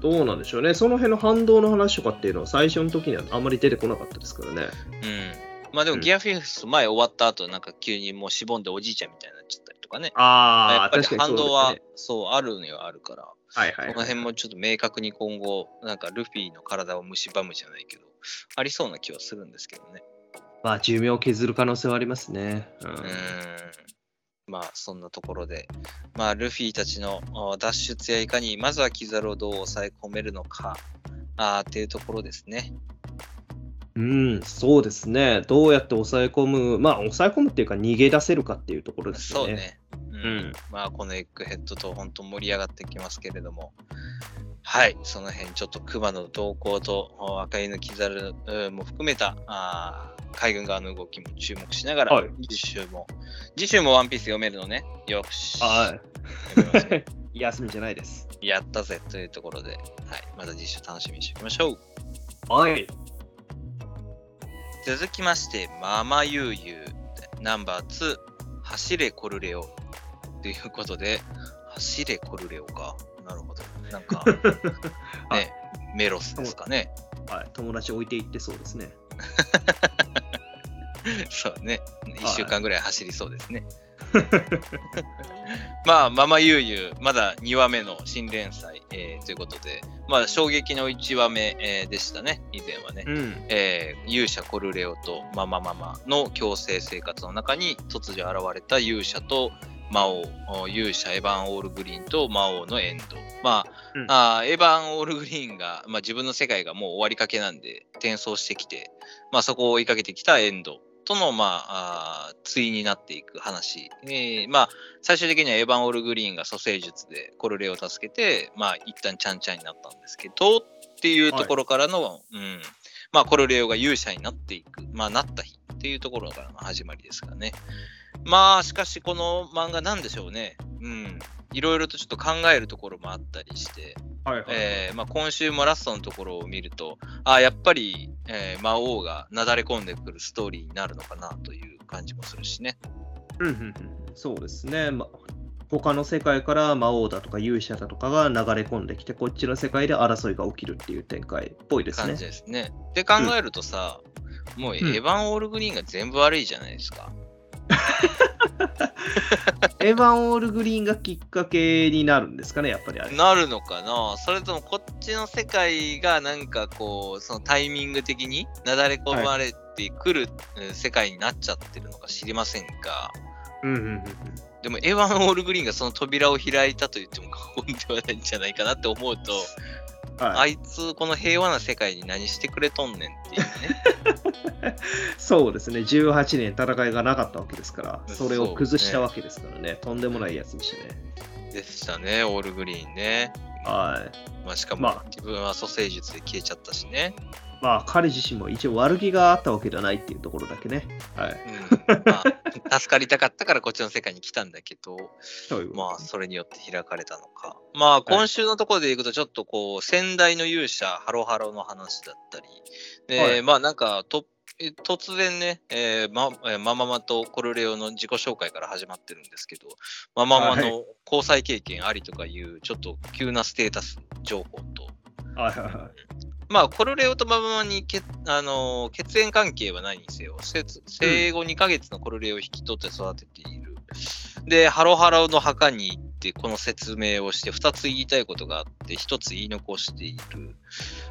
どうなんでしょうね。その辺の反動の話とかっていうのは最初の時にはあんまり出てこなかったですからね。うん。まあでも、うんギアフィフス前終わった後、なんか急にもうしぼんでおじいちゃんみたいになっちゃったりとかね。やあっぱり反動はね。そうあるにはあるから、はいはい、この辺もちょっと明確に今後、なんかルフィの体を蝕むじゃないけど、ありそうな気はするんですけどね。まあ、寿命を削る可能性はありますね。うんうーん。まあそんなところで、まあルフィたちのあ脱出やいかに、まずはキザルをどう抑え込めるのか、あーっていうところですね。うん、そうですね。どうやって抑え込む、まあ、抑え込むっていうか、逃げ出せるかっていうところですよね。そうね。うん。うんまあ、このエッグヘッドと本当盛り上がってきますけれども、はい、その辺、ちょっと熊の動向とお赤犬キザルうんも含めたあー海軍側の動きも注目しながら、はい次週も、次週もワンピース読めるのね。よし。はい。休みじゃないです。やったぜというところで、はい、また次週楽しみにしておきましょう。はい。続きまして、ママユーユーナンバー2、走れコルレオということで、走れコルレオか。なるほど。なんか、はいね、メロスですかね。はい。友達置いていってそうですね。そうね。い1週間ぐらい走りそうですね。まあ、ママユーユー、まだ2話目の新連載、えーということで、まあ、衝撃の1話目、えーでしたね、以前はね。うん。えー勇者コルレオとママママの共生生活の中に突如現れた勇者と魔王、お勇者エヴァン・オールグリーンと魔王のエンド。まあ、うんあーエヴァン・オールグリーンが、まあ、自分の世界がもう終わりかけなんで転送してきて、まあ、そこを追いかけてきたエンドとの、まあ、あー対になっていく話。えーまあ、最終的にはエヴァン・オールグリーンが蘇生術でコルレオを助けて、まあ、一旦ちゃんちゃんになったんですけど、っていうところからの、うん、まあ、コルレオが勇者になっていく、まあ、なった日っていうところからの始まりですかね。まあ、しかし、この漫画なんでしょうね。うん。いろいろとちょっと考えるところもあったりして、はいはい。えーまあ、今週もラストのところを見ると、あやっぱり、えー魔王がなだれ込んでくるストーリーになるのかなという感じもするしね。うんうんうん、そうですね。ま、他の世界から魔王だとか勇者だとかが流れ込んできて、こっちの世界で争いが起きるっていう展開っぽいですね感じ。ですね。で考えるとさ、もうエうんヴァン・オールグリーンが全部悪いじゃないですか。エヴァン・オールグリーンがきっかけになるんですかね、やっぱりあれ。なるのかなそれともこっちの世界がなんかこう、そのタイミング的になだれ込まれてくる、えー世界になっちゃってるのか知りませんが、うんうんうんうんでもエヴァン・オールグリーンがその扉を開いたと言っても過言ではないんじゃないかなって思うと、はい、あいつこの平和な世界に何してくれとんねんっていうね。そうですね、18年戦いがなかったわけですから、それを崩したわけですからね、とんでもないやつでしたね。でしたね、オールグリーンね。はい。まあ、しかもまあ自分は蘇生術で消えちゃったしね。まあ、彼自身も一応悪気があったわけではないっていうところだけね。はい。うんまあ、助かりたかったからこっちの世界に来たんだけど、まあ、それによって開かれたのか。まあ、今週のところでいくと、ちょっとこう、先代の勇者、ハロハロの話だったり、で、はいまあ、なんか、とえ突然ね、えーまえーマママとコルレオの自己紹介から始まってるんですけど、マママはの交際経験ありとかいう、ちょっと急なステータス情報と、はい。まあ、コルレオとマママにけ、あのー血縁関係はないにせよ、せ生後2ヶ月のコルレオを引き取って育てている。で、ハロハロの墓に行って、この説明をして、2つ言いたいことがあって、1つ言い残している。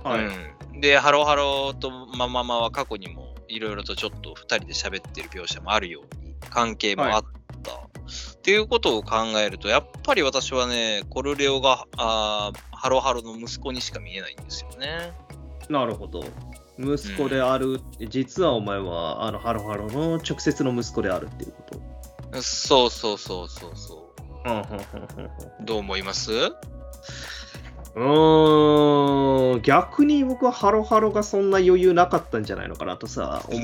はいうん、で、ハロハロとマママは過去にもいろいろとちょっと2人で喋ってる描写もあるように、関係もあった。っていうことを考えると、やっぱり私はね、コルレオがあーハロハロの息子にしか見えないんですよね。なるほど。息子である、実はお前はあのハロハロの直接の息子であるっていうこと。そうそうそうそうそう。うんうんうんうんどう思います？うーん、逆に僕はハロハロがそんな余裕なかったんじゃないのかなとさ、思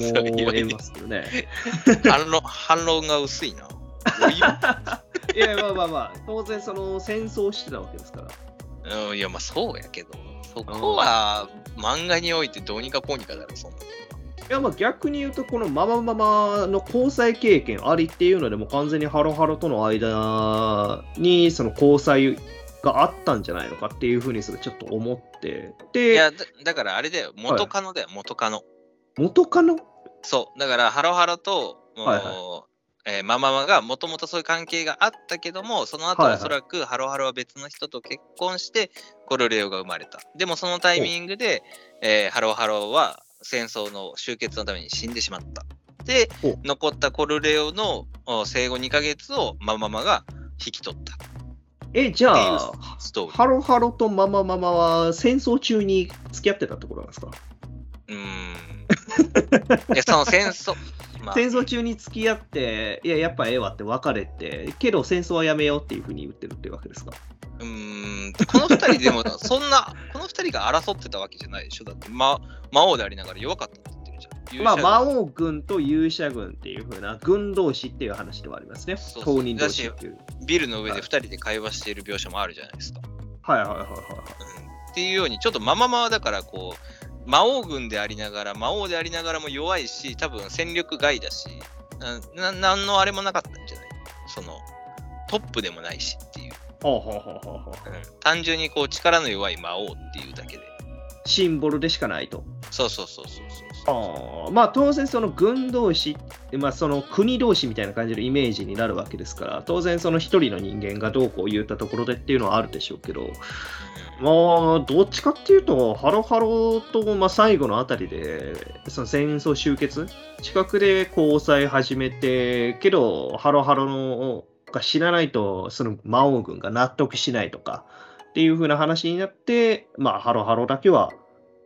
えますよね。反論反論が薄いな。いや、まあまあまあ、当然その戦争してたわけですから。うんいや、まあそうやけど、そこは漫画においてどうにかこうにかだろ、そんなの。いやまあ逆に言うと、このママママの交際経験ありっていうのでも完全にハロハロとの間にその交際があったんじゃないのかっていうふうにちょっと思って。いで、や、だだからあれだよ、元カノだよ、元カノ。元カノ？そう、だからハロハロと、もうはいはえーマママがもともとそういう関係があったけども、その後はいはい。おそらくハロハロは別の人と結婚して、コルレオが生まれた。でもそのタイミングで、えーハロハロは戦争の終結のために死んでしまった。で残ったコルレオのお生後2ヶ月をマママが引き取った。っえ、じゃあ。ハロハロとママママは戦争中に付き合ってたってことなんですか？うーん。いや、その戦争、まあ、戦争中に付き合って、いや、やっぱええわって別れて、けど戦争はやめようっていうふうに言ってるってわけですか？うーんこの二人でも、そんな、この二人が争ってたわけじゃないでしょ？だって、ま、魔王でありながら弱かったまあ、魔王軍と勇者軍っていうふうな軍同士っていう話ではありますね。そうそう当人同士っていう。ビルの上で二人で会話している描写もあるじゃないですか。はいはいはいはいはい。うん、っていうように、ちょっとマママはだから、こう、魔王軍でありながら、魔王でありながらも弱いし、多分戦力外だし、なななんのあれもなかったんじゃない？その、トップでもないしっていう。ほうほうほうほうほううん、単純にこう力の弱い魔王っていうだけで。シンボルでしかないと。そうそうそうそうそう。あまあ当然その軍同士、まあ、その国同士みたいな感じのイメージになるわけですから当然その一人の人間がどうこう言ったところでっていうのはあるでしょうけどまあどっちかっていうとハロハロと、まあ、最後のあたりでその戦争終結？近くで交際始めてけどハロハロのが死なないとその魔王軍が納得しないとかっていう風な話になってまあハロハロだけは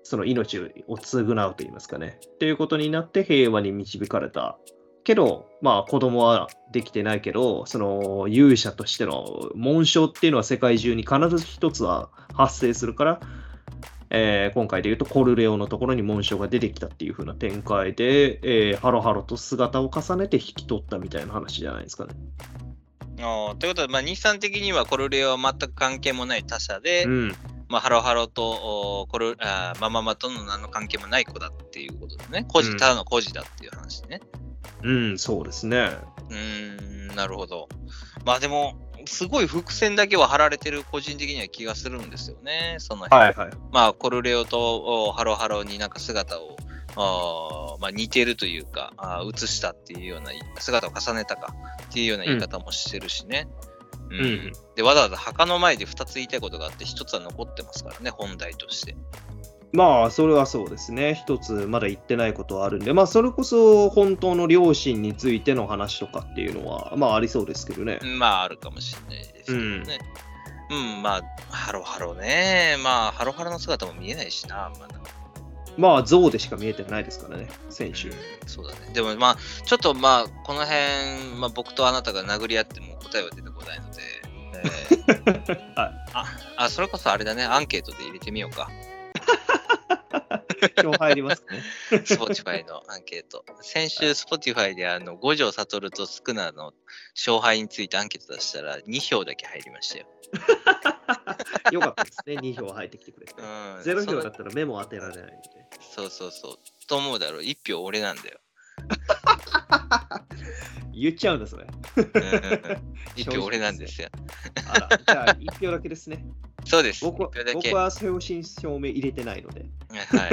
その命を償うと言いますかね。っていうことになって平和に導かれた。けど、まあ子供はできてないけど、その勇者としての紋章っていうのは世界中に必ず一つは発生するから、えー今回で言うとコルレオのところに紋章が出てきたっていう風な展開で、えーハロハロと姿を重ねて引き取ったみたいな話じゃないですかね。ああということは、まあ、日産的にはコルレオは全く関係もない他者で、うん。まあ、ハロハロとおコルあーマママとの何の関係もない子だっていうことですね。孤児、うんただの孤児だっていう話ね。うん、そうですね。うーん、なるほど。まあでも、すごい伏線だけは張られてる個人的には気がするんですよね。その辺。はいはい。まあ、コルレオとおハロハロになんか姿を、あーまあ、似てるというか、あー映したっていうような、姿を重ねたかっていうような言い方もしてるしね。うんうんで、わざわざ墓の前で2つ言いたいことがあって、1つは残ってますからね、本題として。まあ、それはそうですね。一つまだ言ってないことはあるんで、まあ、それこそ本当の両親についての話とかっていうのは、まあ、ありそうですけどね。まあ、あるかもしれないですけどね。うん、まあ、ハロハロね。まあ、ハロハロの姿も見えないしな、まだ。まあ、象でしか見えてないですからね、選手。うんそうだね。でもまあ、ちょっとまあ、この辺、まあ、僕とあなたが殴り合っても答えは出てこないので、えーはいああ、それこそあれだね、アンケートで入れてみようか。今日入りますかね。Spotify のアンケート。先週、Spotify であの五条悟とスクナの勝敗についてアンケート出したら2票だけ入りましたよ。よかったですね、2票入ってきてくれて。うん、0その票だったら目も当てられないんで。そうそうそう。と思うだろう。1票俺なんだよ。言っちゃうんだ、それ。うんうんうん 1票俺なんですよ。あら、じゃあ、1票だけですね。そうです。僕は1票だけ。僕は正真正銘入れてないので。は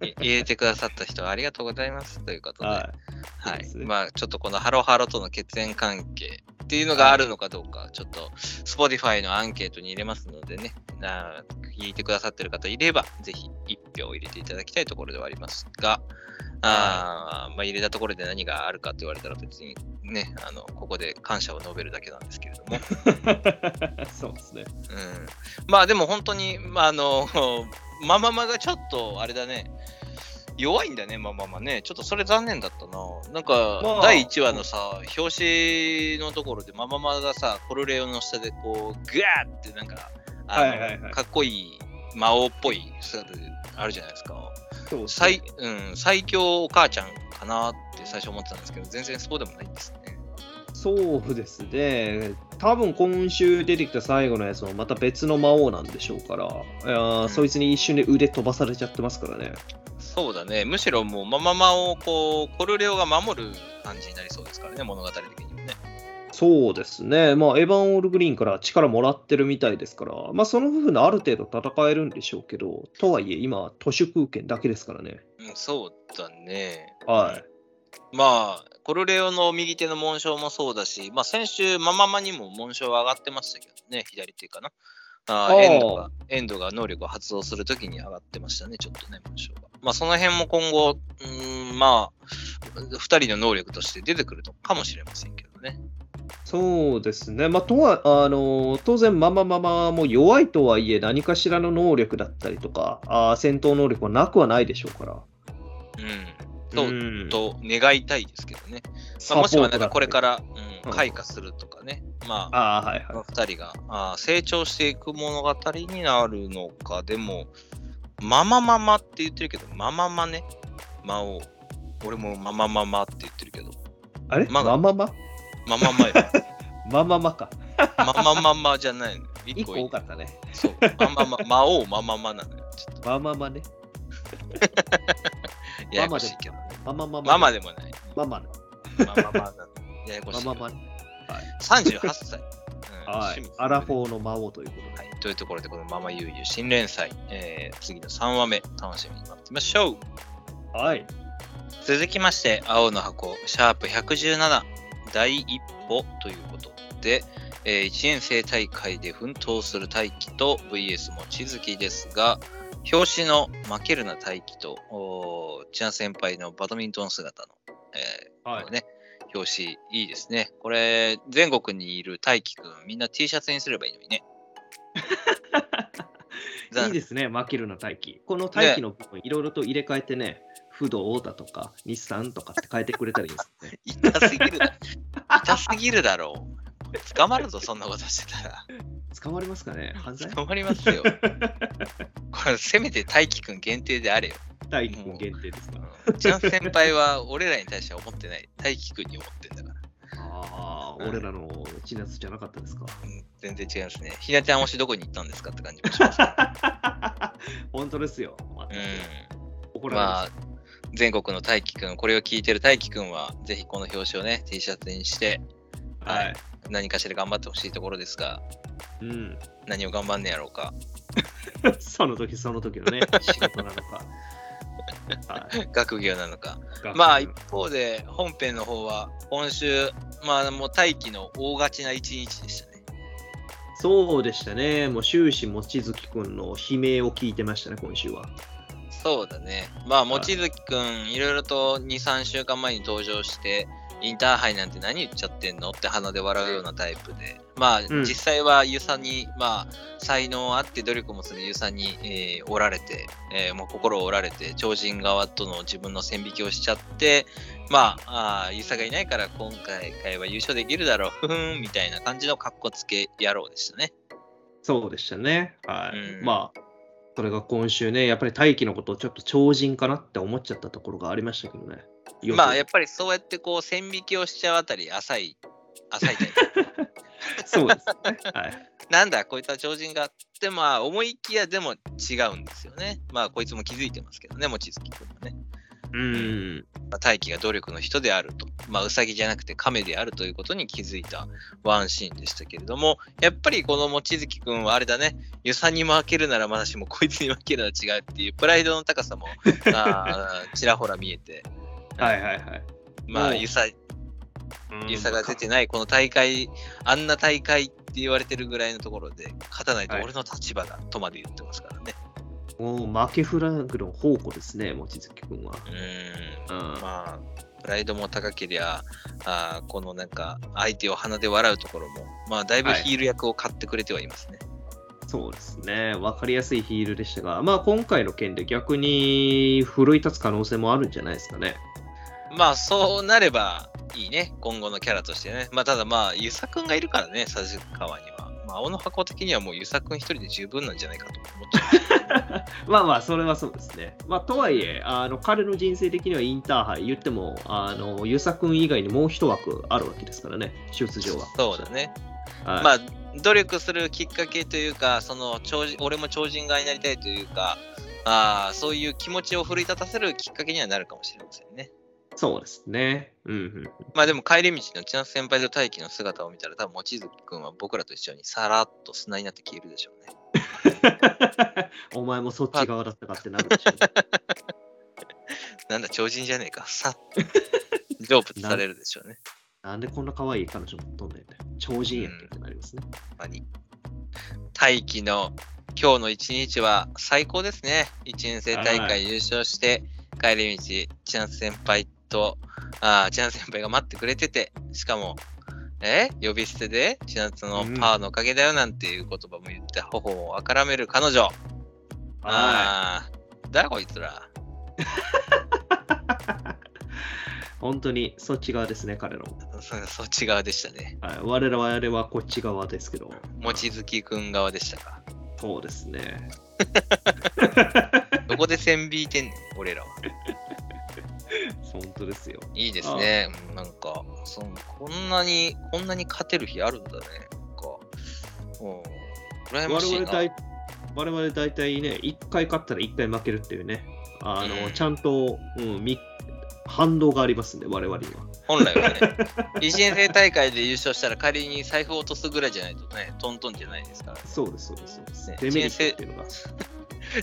い。い入れてくださった人ありがとうございます。ということで。ははいいいまあ、ちょっとこのハロハロとの血縁関係っていうのがあるのかどうか、ちょっと Spotify のアンケートに入れますのでね、な聞いてくださってる方いれば、ぜひ1票入れていただきたいところではありますが、あーまあ、入れたところで何があるかと言われたら別にね、あのここで感謝を述べるだけなんですけれども、い。そうですね。うん、まあでも本当に、まあ、あのマママがちょっとあれだね、弱いんだね、マママね。ちょっとそれ残念だったな。なんか、まあ第1話のさ、表紙のところでマママがさ、コルレオの下でこう、グワーってなんか、あのはいはいはいかっこいい魔王っぽい姿であるじゃないですか。そうですね最,、うん、最強お母ちゃんかなって最初思ってたんですけど、全然そうでもないんですね。そうですね。多分今週出てきた最後のやつもまた別の魔王なんでしょうから、いやーうんそいつに一瞬で腕飛ばされちゃってますからね。そうだね。むしろもうマママをこう、コルレオが守る感じになりそうですからね、物語的にもね。そうですね。まあ、エヴァン・オールグリーンから力もらってるみたいですから、まあ、その部分である程度戦えるんでしょうけど、とはいえ、今、都市空権だけですからね。うん、そうだね。はい。まあ、コルレオの右手の紋章もそうだし、まあ、先週、マママにも紋章上がってましたけどね、左手かな。あエンドが、エンドが能力を発動するときに上がってましたね、ちょっとね、紋章が。まあ、その辺も今後、うーん、まあ、2人の能力として出てくるのかもしれませんけどね。そうですね。まあ、とは、あの、当然、ママママも弱いとはいえ、何かしらの能力だったりとか、あー戦闘能力はなくはないでしょうから。うん。と、うんと願いたいですけどね。まあ、もしくはなんかこれからら、うん、うん開花するとかね。まあ、ああ、はいは2人があー成長していく物語になるのか、でも、ママママって言ってるけど、マママね、魔王。俺もママママって言ってるけど、い。あれ？まだ？ママママママよ。マママか。ママママじゃないのよ。一個多かったね。そう。マママ、魔王マママなのよ。ちょっマママね。とややこしいけど。ね。ママママ。ママでもない。ママね。マママなの。ややこしいけど。マママね。38歳。うん。はい。アラフォーの魔王ということで。はい、というところで、このママゆうゆう新連載、えー次の3話目、楽しみに待ってみましょう。はい。続きまして、青の箱、シャープ117、第一歩ということで、え1年生大会で奮闘す。る大輝と VS 望月です。が、表紙の負けるな大輝と、千奈先輩のバドミントン姿の、えーはいね、表紙いいですね。これ、全国にいる大輝くん、みんな T シャツにすればいいのにね。いいですね、負けるな大輝。この大輝の部分、いろいろと入れ替えてね、不動だとか、日産とかって変えてくれたらいいですね。痛すぎるだ。痛すぎるだろう。捕まるぞ、そんなことしてたら。捕まりますかね犯罪？捕まりますよ。これ、せめて大輝くん限定であれよ。大輝くん限定ですかうんちゃん先輩は俺らに対しては思ってない。大輝くんに思ってんだから。ああ、俺らの千夏じゃなかったですか？うん全然違いますね。ひなちゃん推しどこに行ったんですかって感じもします。本当ですよ。う怒ん。まあ全国の大輝くん、これを聞いてる大輝くんは、ぜひこの表紙をね、T シャツにして、はい。何かしら頑張ってほしいところですが、うん。何を頑張んねやろうか。その時その時のね、仕事なのか。はい学業なのか。まあ一学方で本編の方は今週、まあもう大気の大勝ちな一日でしたね。そうでしたね。もう終始、望月くんの悲鳴を聞いてましたね、今週は。そうだね。まあ望はい月くん、いろいろと2、3週間前に登場して、インターハイなんて何言っちゃってんのって鼻で笑うようなタイプで、まあ、ん実際はユサに、まあ、才能あって努力もするユサに、えー折られて、えーもう心を折られて、超人側との自分の線引きをしちゃって、まあ、あーユサがいないから今回は優勝できるだろう、ふふん、みたいな感じの格好つけ野郎でしたね。そうでしたね。はい。うんまあ、それが今週ね、やっぱり大輝のことをちょっと超人かなって思っちゃったところがありましたけどね。まあ、やっぱりそうやってこう、線引きをしちゃうあたり、浅い、浅いタイプ。そうですね。はい。なんだ、こいつは超人がって、まあ、思いきやでも違うんですよね。まあ、こいつも気づいてますけどね、望月君はね。うん。まあ、大輝が努力の人であると。まあ、ウサギじゃなくて亀であるということに気づいたワンシーンでしたけれども、やっぱりこの望月君はあれだね、ユサに負けるならまだしも、こいつに負けるなら違うっていうプライドの高さも、あーちらほら見えて、はいはいはい。まあ、うんユサ、うんユサが出てないこの大会、あんな大会って言われてるぐらいのところで、勝たないとはい俺の立場だとまで言ってますからね。もう負けフラグの宝庫ですね、望月君は。うーん。うんまあ、プライドも高けりゃ、あーこのなんか、相手を鼻で笑うところも、まあ、だいぶはいヒール役を買ってくれてはいますね。そうですね。わかりやすいヒールでしたが、まあ今回の件で逆に奮い立つ可能性もあるんじゃないですかね。まあ、そうなればいいね、今後のキャラとしてね。まあ、ただまあ、ユサ君がいるからね、佐治川には。まあ、青の箱的にはもうユサ君一人で十分なんじゃないかと思っちゃう。まあまあ、それはそうですね。まあ、とはいえ、あの彼の人生的にはインターハイ、言っても、あのユサ君以外にもう一枠あるわけですからね、出場は。そうだね。はい、まあ、努力するきっかけというか、その超人俺も超人側になりたいというか、あーそういう気持ちを奮い立たせるきっかけにはなるかもしれませんね。そうですね。うんうん。まあでも帰り道の千夏先輩と大輝の姿を見たら、多分望月くんは僕らと一緒にさらっと砂になって消えるでしょうね。お前もそっち側だったかってなるでしょうね。なんだ、超人じゃねえか。さっと成仏されるでしょうね。なんでこんな可愛い彼女持っとんねんって。超人やんけってなりますね。ほん。大輝の今日の一日は最高ですね。1年生大会優勝して、帰り道、千夏先輩と、ああ、千夏先輩が待ってくれてて、しかも、え？呼び捨てで？千夏のパワーのおかげだよなんていう言葉も言って、頬をあからめる彼女。はああ、だこいつら？い。本当にそっち側ですね、彼の。そそっち側でしたね。はい、我々はこっち側ですけど。望月くん側でしたか。そうですね。どこで線引いてんねん、俺らは。本当ですよ。いいですね。うんなんか、そのこんなに、こんなに勝てる日あるんだね。なんか、うん、羨ましいな。我々大我々大体ね、1回勝ったら1回負けるっていうね、あの、うんちゃんと、うん、み反動がありますんで、我々には。本来はね、1年生大会で優勝したら仮に財布を落とすぐらいじゃないとね、トントンじゃないですから。そうです、そうです、そうです。ねデメリットっていうのが。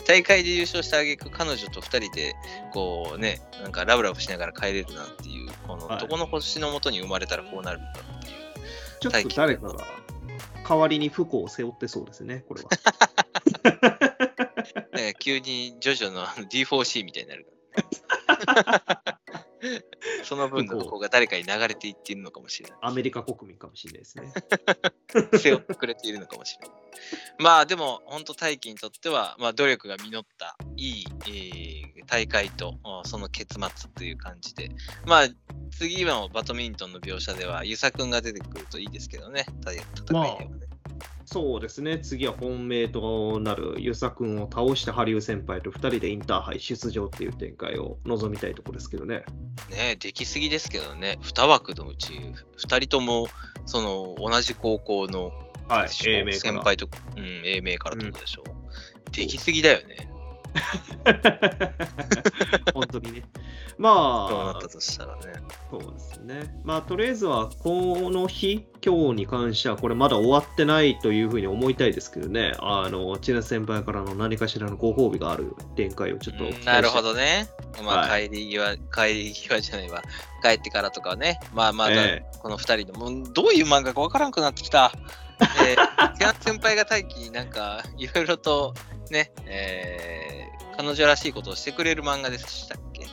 大会で優勝した挙句彼女と2人で、こうね、なんかラブラブしながら帰れるなんていう、この、はいどこの星のもとに生まれたらこうなるんだっていう。ちょっと誰かが代わりに不幸を背負ってそうですね、これは。ね、急にジョジョのあの D4C みたいになるから。その分の不幸が誰かに流れていっているのかもしれない。アメリカ国民かもしれないですね。背負ってくれているのかもしれない。まあでも、本当大輝にとっては、まあ、努力が実ったいい、えー大会とあその結末という感じで、まあ次のバドミントンの描写では、遊佐くんが出てくるといいですけどね、た戦いではね。そうですね、次は本命となる遊佐君を倒して羽生先輩と2人でインターハイ出場っていう展開を望みたいところですけどね。ねできすぎですけどね、2枠のうち2人ともその同じ高校のはい先輩と、うん、英明からってことでしょ。できすぎだよね。本当にね。そうなまあった、としたらね。そうですね。まあ、とりあえずは、この日、今日に関しては、これまだ終わってないというふうに思いたいですけどね、あの、千奈先輩からの何かしらのご褒美がある展開をちょっとなるほどね。まあ、は帰り際、帰り際じゃないわ。帰ってからとかね。まあまだ、えこの2人の、もうどういう漫画かわからんくなってきた。えー、千夏先輩が大輝になんか、いろいろとね、えー、彼女らしいことをしてくれる漫画でしたっけ？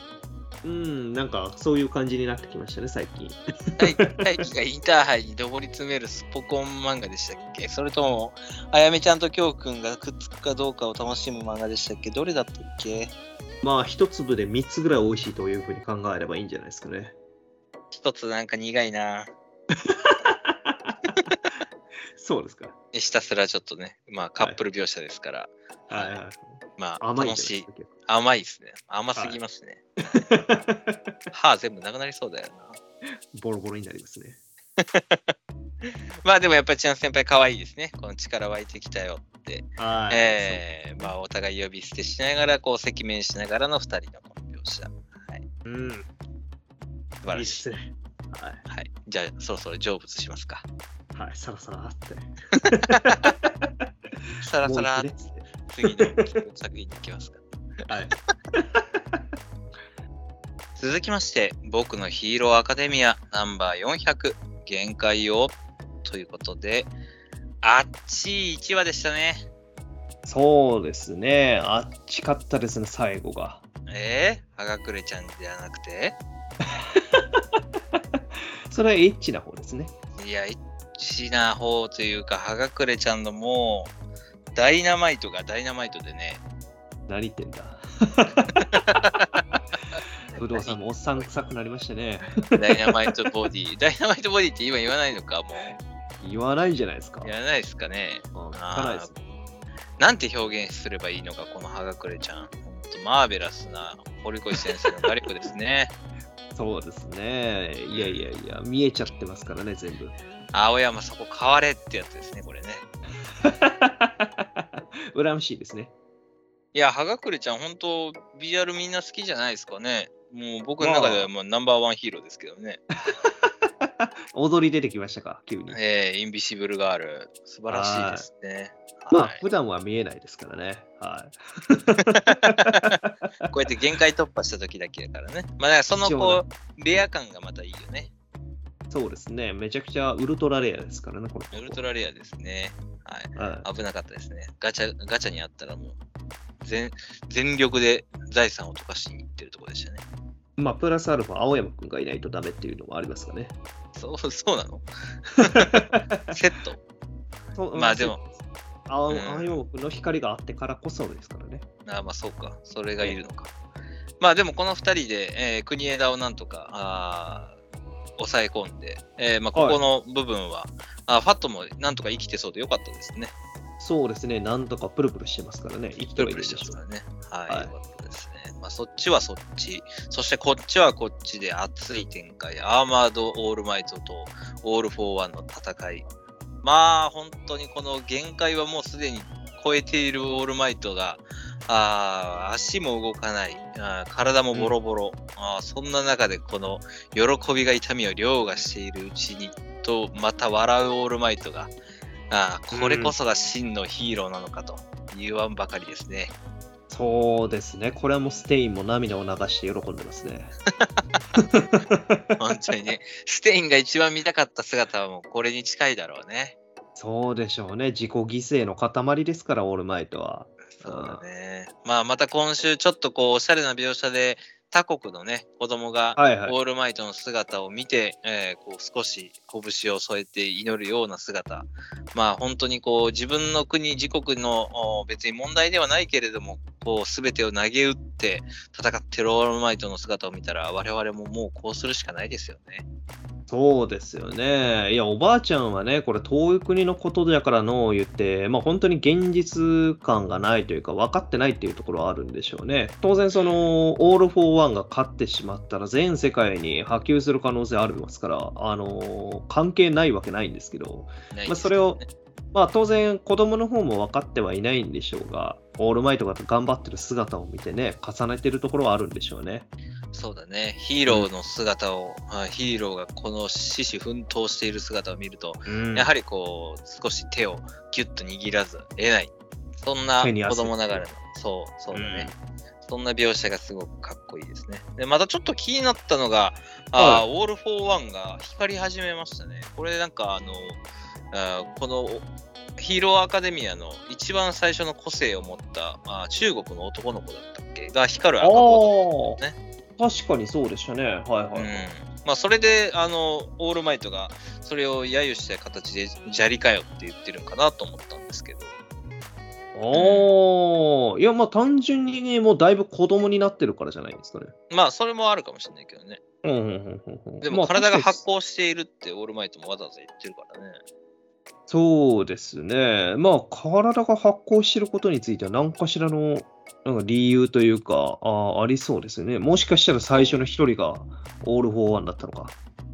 うん、なんかそういう感じになってきましたね、最近。大大輝がインターハイに上り詰めるスポコン漫画でしたっけ？それとも、あやめちゃんときょうくんがくっつくかどうかを楽しむ漫画でしたっけ？どれだったっけ？まあ、一粒で3つぐらい美味しいというふうに考えればいいんじゃないですかね。一つなんか苦いな。そうですか。ひたすらちょっとね、まあカップル描写ですから、はいはい。まあ楽しい甘いですね。甘すぎますね。歯全部なくなりそうだよな。ボロボロになりますね。まあでもやっぱり千奈先輩可愛いですね。この力湧いてきたよって。はい。えー、まあお互い呼び捨てしながら、こう赤面しながらの二人のこの描写。はい。そううん。素晴いいらしい。っすね。はい。はい。じゃあそろそろ成仏しますか。はい、さらさらって。さらさらもう一つね次の作品に行きますか。はい。続きまして、僕のヒーローアカデミアナンバー400限界をということで、あっちい1話でしたね。そうですね。あっちかったですね、最後が。えー、はがくれちゃんではなくて？それはエッチな方ですね。いや、エッチな方というか、はがくれちゃんのもう、ダイナマイトがダイナマイトでね、何言ってんだ。不動産もおっさん臭くなりましたね。ダイナマイトボディ。ダイナマイトボディって今言わないのか、も言わないんじゃないですか。う。やらないですかね。うん、聞かないです。なんて表現すればいいのか、このはがくれちゃん。マーベラスな堀越先生の画力ですね。そうですね。いやいやいや、見えちゃってますからね、全部。青山そこ変われってやつですね、これね。羨ましいですね。いや、はがくれちゃん、本当ビジュアルみんな好きじゃないですかね。もう僕の中ではもうナンバーワンヒーローですけどね。踊り出てきましたか、急に。えー、インビシブルガール、素晴らしいですね。まあ、はい普段は見えないですからね。は こうやって限界突破した時だけだからね。まあ、だからそのこう、レア感がまたいいよね。い。そうですね。めちゃくちゃウルトラレアですからね、この子ウルトラレアですね。はい。は危なかったですね。ガチャ、ガチャにあったらもう、全全力で財産を溶かしに行ってるところでしたね。い。まあ、プラスアルファ、青山くんがいないとダメっていうのもありますかね。そう、そうなの？セットまあでも、青うん青山くんの光があってからこそですからね。あまあそうか。それがいるのか。まあでもこの2人で、えー国枝をなんとかあー抑え込んで、えーまあ、ここの部分は、あファットもなんとか生きてそうでよかったですね。そうですね。なんとかプルプルしてますからね。生きてプルプルはいるでしからね。はい、はいよかったですね。まあそっちはそっち。そしてこっちはこっちで熱い展開。アーマード・オールマイトとオール・フォー・ワンの戦い。まあ本当にこの限界はもうすでに超えているオールマイトが、あー足も動かないあー体もボロボロ、あーそんな中でこの喜びが痛みを凌駕しているうちにとまた笑うオールマイトがあーこれこそが真のヒーローなのかと言わんばかりですね。そうですね。これはもうステインも涙を流して喜んでますね。本当にね、ステインが一番見たかった姿はもうこれに近いだろうね。そうでしょうね。自己犠牲の塊ですから、オールマイトは。そうだね。まあまた今週ちょっとこうおしゃれな描写で他国のね子供がオールマイトの姿を見て、えーこう少し拳を添えて祈るような姿。まあ本当にこう自分の国、自国のお別に問題ではないけれども、こう全てを投げ打って戦ってるオールマイトの姿を見たら我々ももうこうするしかないですよね。そうですよね。いや、おばあちゃんはね、これ遠い国のことだからの言って、まあ本当に現実感がないというか、分かってないっていうところはあるんでしょうね。当然、その、オール・フォー・ワンが勝ってしまったら、全世界に波及する可能性ありますから、あの、関係ないわけないんですけど、まあ、それを、まあ当然子供の方も分かってはいないんでしょうが、オールマイトが頑張ってる姿を見てね、重ねてるところはあるんでしょうね。そうだね。ヒーローの姿を、あヒーローがこの死死奮闘している姿を見ると、うんやはりこう、少し手をギュッと握らず得ない。そんな子供ながらの、そう、そうだね。そんな描写がすごくかっこいいですね。で、またちょっと気になったのが、あーオール・フォー・ワンが光り始めましたね。これなんかあの、あーこのヒーローアカデミアの一番最初の個性を持ったあー中国の男の子だったっけ？が光る赤子だったね。確かにそうでしたね。はいはい。うんまあ、それであのオールマイトがそれを揶揄した形で砂利かよって言ってるんかなと思ったんですけどおー、いや、まあ単純にね、もうだいぶ子供になってるからじゃないですかね。まあそれもあるかもしれないけどねうんうんうんうんうん。でまあも体が発光しているってオールマイトもわざわざ言ってるからねそうですね。まあ体が発光してることについては何かしらのなんか理由というか、あありそうですね。もしかしたら最初の一人がオール・フォー・ワンだったのか。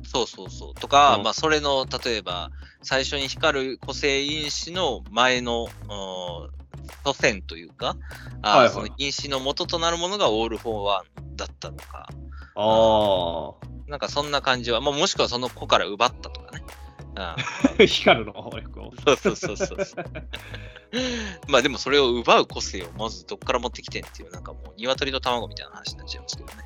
そうそうそうとか、うんまあそれの例えば最初に光る個性因子の前のうん祖先というかあー、はいはいその因子の元となるものがオール・フォー・ワンだったのかあなんかそんな感じは、まあ、もしくはその子から奪ったとかね。ああ。光るの？方役を。そうそうそうそう。まあでもそれを奪う個性をまずどっから持ってきてんっていう、なんかもう鶏と卵みたいな話になっちゃいますけどね。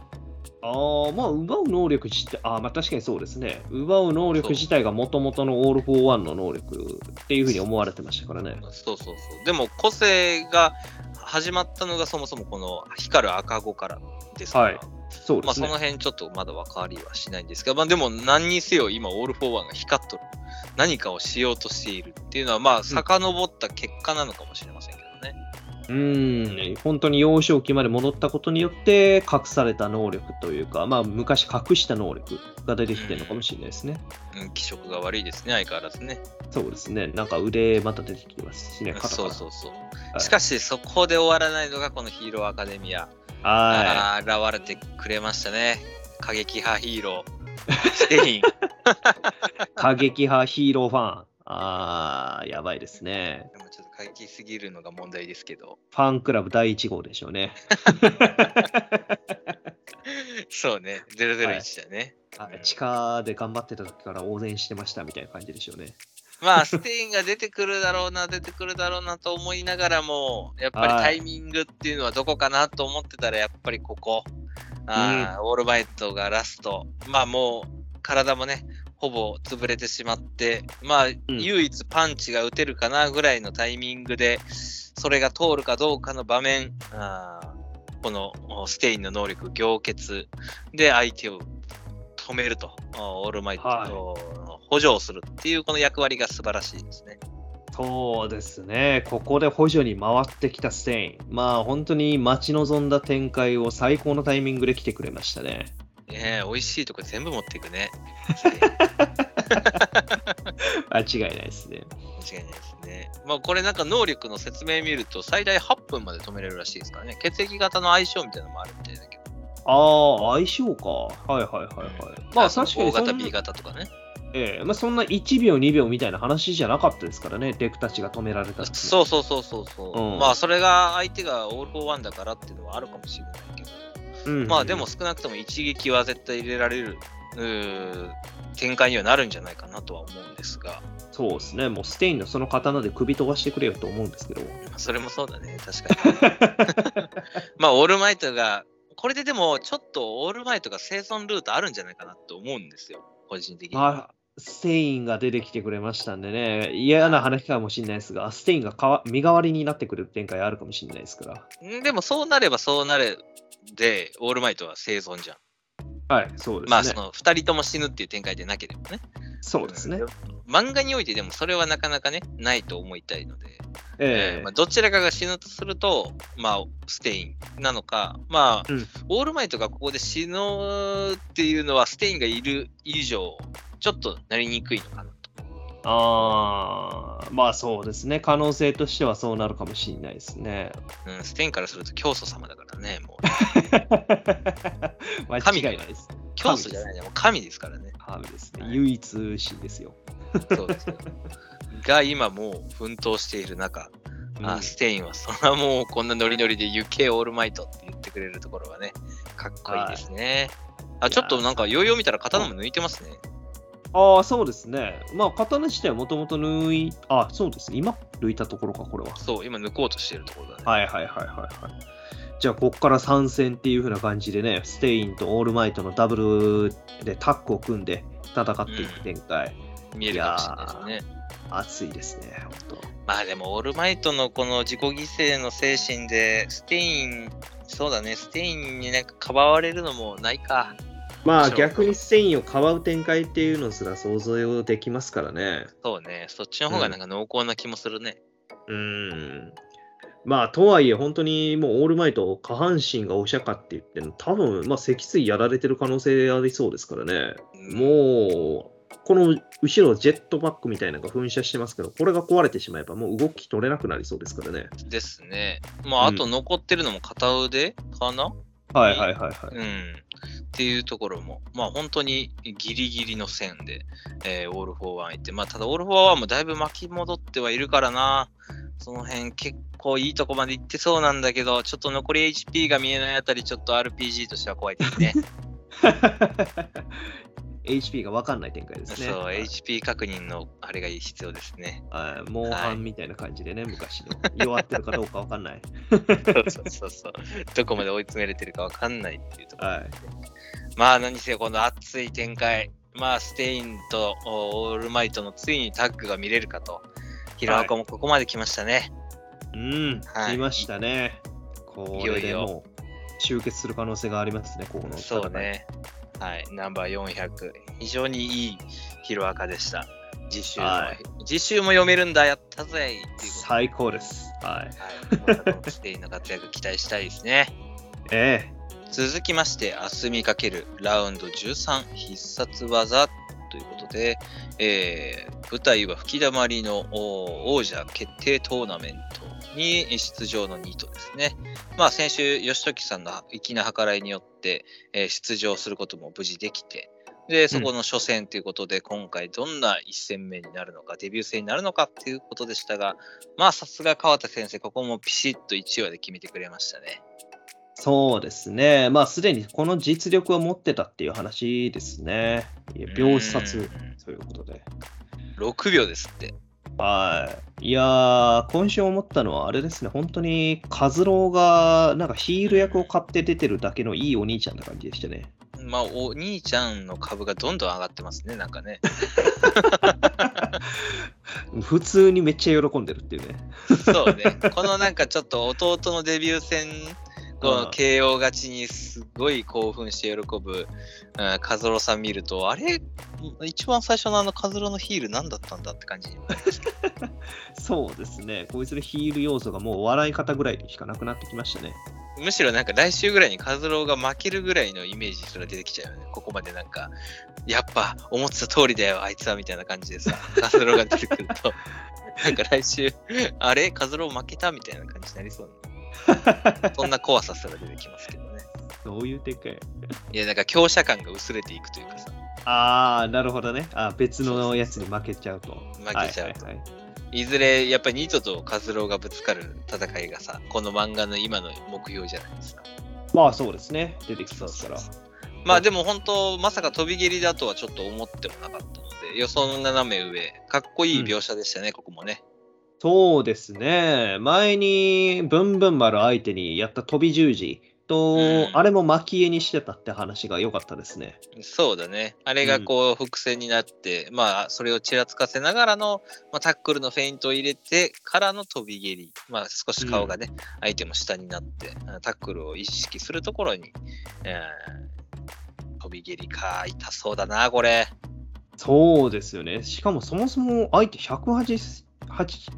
ああ、まあ、奪う能力自体、ああ、まあ確かにそうですね。奪う能力自体がもともとのオール・フォー・ワンの能力っていうふうに思われてましたからね。そうそうそう。でも個性が始まったのがそもそもこの光る赤子からですから。はいそうですね。まあその辺ちょっとまだ分かりはしないんですが、まあでも何にせよ今オール・フォー・ワンが光っとる。何かをしようとしているっていうのはまあ遡った結果なのかもしれませんけどね。うーん、本当に幼少期まで戻ったことによって隠された能力というか、まあ昔隠した能力が出てきてるのかもしれないですね。うん、気色が悪いですね、相変わらずね。そうですね。なんか腕また出てきてますしね。そうそうそう。はいしかし、そこで終わらないのがこのヒーローアカデミア。はあー現れてくれましたね。過激派ヒーロー。ステイン。い。過激派ヒーローファン。ああ、やばいですね。でもちょっと過激すぎるのが問題ですけど。ファンクラブ第1号でしょうね。そうね、001だね。はい地下で頑張ってた時から応援してましたみたいな感じでしょうね。まあ、ステインが出てくるだろうな、出てくるだろうなと思いながらも、やっぱりタイミングっていうのはどこかなと思ってたら、やっぱりここ、あーオールマイトがラスト、まあもう体もね、ほぼ潰れてしまって、まあ、唯一パンチが打てるかなぐらいのタイミングで、それが通るかどうかの場面、あーこのおステインの能力、凝結で相手を止めると、おオールマイトを補助をするっていうこの役割が素晴らしいですね。そうですね、ここで補助に回ってきたステイン。まあ本当に待ち望んだ展開を最高のタイミングで来てくれましたね。ねえ美味しいとこ全部持っていくね。間違いないですね。間違いないですね。まあこれなんか能力の説明見ると最大8分まで止めれるらしいですからね。血液型の相性みたいなのもあるみたいだけど。ああ、相性か。はいはいはいはい。まあ確かに O 型、B 型とかね。ええまあ、そんな1秒、2秒みたいな話じゃなかったですからね、デクたちが止められた時そうそうそうそうそう。うんまあそれが相手がオール・フォー・ワンだからっていうのはあるかもしれないけど。うんまあでも少なくとも一撃は絶対入れられる展開にはなるんじゃないかなとは思うんですが。そうですね、もうステインのその刀で首飛ばしてくれよと思うんですけど。それもそうだね、確かに。まあ、オールマイトが、これででも、ちょっとオールマイトが生存ルートあるんじゃないかなと思うんですよ、個人的に。まあ、ステインが出てきてくれましたんでね、嫌な話かもしれないですが、ステインが身代わりになってくる展開あるかもしれないですから。んでも、そうなればそうなれで、オールマイトは生存じゃん。はい、そうですね。まあ、その2人とも死ぬっていう展開でなければね。そうですね。漫画においてでもそれはなかなかね、ないと思いたいので、ええ。えーまあ、どちらかが死ぬとすると、まあ、ステインなのか、まあ、うん。オールマイトがここで死ぬっていうのは、ステインがいる以上、ちょっとなりにくいのかな。と。ああ、まあそうですね。可能性としてはそうなるかもしれないですね。うん、ステインからすると教祖様だからね、もう。間違いないです。教祖じゃないね、もう神ですからね。神ですね。はい唯一神ですよ。そうですよ。が今もう奮闘している中、あステインはそんなもうこんなノリノリで行けオールマイトって言ってくれるところはね、かっこいいですね。あ、ちょっとなんか、ようよう見たら刀も抜いてますね。ああ、そうですね。まあ、刀自体はもともと抜い、あそうですね。今、抜いたところか、これは。そう、今抜こうとしているところだね。はいはいはいはいはい。じゃあ、ここから参戦っていう風な感じでね、ステインとオールマイトのダブルでタッグを組んで戦っていく展開。見えるかもしれないですね。熱いですね、本当。まあでも、オールマイトのこの自己犠牲の精神で、ステイン、そうだね、ステインになんかかばわれるのもないか。まあ、逆にステインをかばう展開っていうのすら想像できますからね。そうね、そっちの方がなんか濃厚な気もするね。うーん。まあ、とはいえ、本当にもうオールマイト、下半身がお釈迦って言ってるの、多分、まあ、脊椎やられてる可能性ありそうですからね。うんもう、この後ろジェットバックみたいなのが噴射してますけど、これが壊れてしまえば、もう動き取れなくなりそうですからね。ですね。まあ、あと残ってるのも片腕かな、はいはいはいはい。うん。っていうところも、まあ本当にギリギリの線で、えーオール・フォー・ワン行って、まあただオール・フォー・ワンもだいぶ巻き戻ってはいるからな、その辺結構いいとこまで行ってそうなんだけど、ちょっと残り HP が見えないあたり、ちょっと RPG としては怖いですね。HP が分かんない展開ですね。そう、はい HP 確認のあれが必要ですね。はいモンハンみたいな感じでね、昔の。弱ってるかどうか分かんない。そうそうそう。どこまで追い詰めれてるかわかんないっていうところ。はい。まあ何せこの熱い展開、まあステインとおオールマイトのついにタッグが見れるかと。ヒロアカもここまで来ましたね。うん、はい来ましたね。これでもう集結する可能性がありますね、ここのそう。ね。はい、ナンバー400。非常にいいヒロアカでした。実習も、はい実習も読めるんだ、やったぜ最高です。はい。はい、ステインの活躍期待したいですね。ええ続きまして、明日見かけるラウンド13必殺技ということで、えー舞台は吹き溜まりのお王者決定トーナメントに出場のニートですね。まあ先週、義時さんの粋な計らいによって、えー出場することも無事できて、で、そこの初戦ということで、今回どんな一戦目になるのか、デビュー戦になるのかっていうことでしたが、まあさすが川田先生、ここもピシッと1話で決めてくれましたね。そうですね。まあ、すでにこの実力を持ってたっていう話ですね。秒殺うんそういうことで。6秒ですって。はい。いやー、今週思ったのはあれですね。本当に、カズローが、なんかヒール役を買って出てるだけのいいお兄ちゃんな感じでしたね。まあ、お兄ちゃんの株がどんどん上がってますね、なんかね。普通にめっちゃ喜んでるっていうね。そうね。このなんかちょっと弟のデビュー戦、こうんの KO 勝ちにすごい興奮して喜ぶ、うん、カズロさん見ると、あれ？一番最初のあのカズロのヒール何だったんだって感じになりますね そうですね。こいつのヒール要素がもう笑い方ぐらいしかなくなってきましたね。むしろなんか来週ぐらいにカズローが負けるぐらいのイメージすら出てきちゃうよね。ここまでなんか、やっぱ思ってた通りだよ、あいつはみたいな感じでさ、カズローが出てくると、なんか来週、あれ？カズロー負けた？みたいな感じになりそうな。そんな怖さすら出てきますけどね。どういう展開いや、なんか強者感が薄れていくというかさ、あー、なるほどね。あー別のやつに負けちゃうと。負けちゃうとはいはいはいいずれやっぱりニトとカズローがぶつかる戦いがさ、この漫画の今の目標じゃないですか。まあそうですね。出てきますから。まあでも本当、まさか飛び蹴りだとはちょっと思ってもなかったので、予想の斜め上、かっこいい描写でしたね、ここもね。そうですね。前に、ブンブン丸相手にやった飛び十字と、うんあれも蒔絵にしてたって話が良かったですね。そうだね。あれがこう伏線になって、まあそれをちらつかせながらの、まあ、タックルのフェイントを入れてからの飛び蹴り。まあ少し顔がね、相手も下になって、タックルを意識するところに、えー飛び蹴りか、痛そうだな、これ。そうですよね。しかもそもそも相手180、8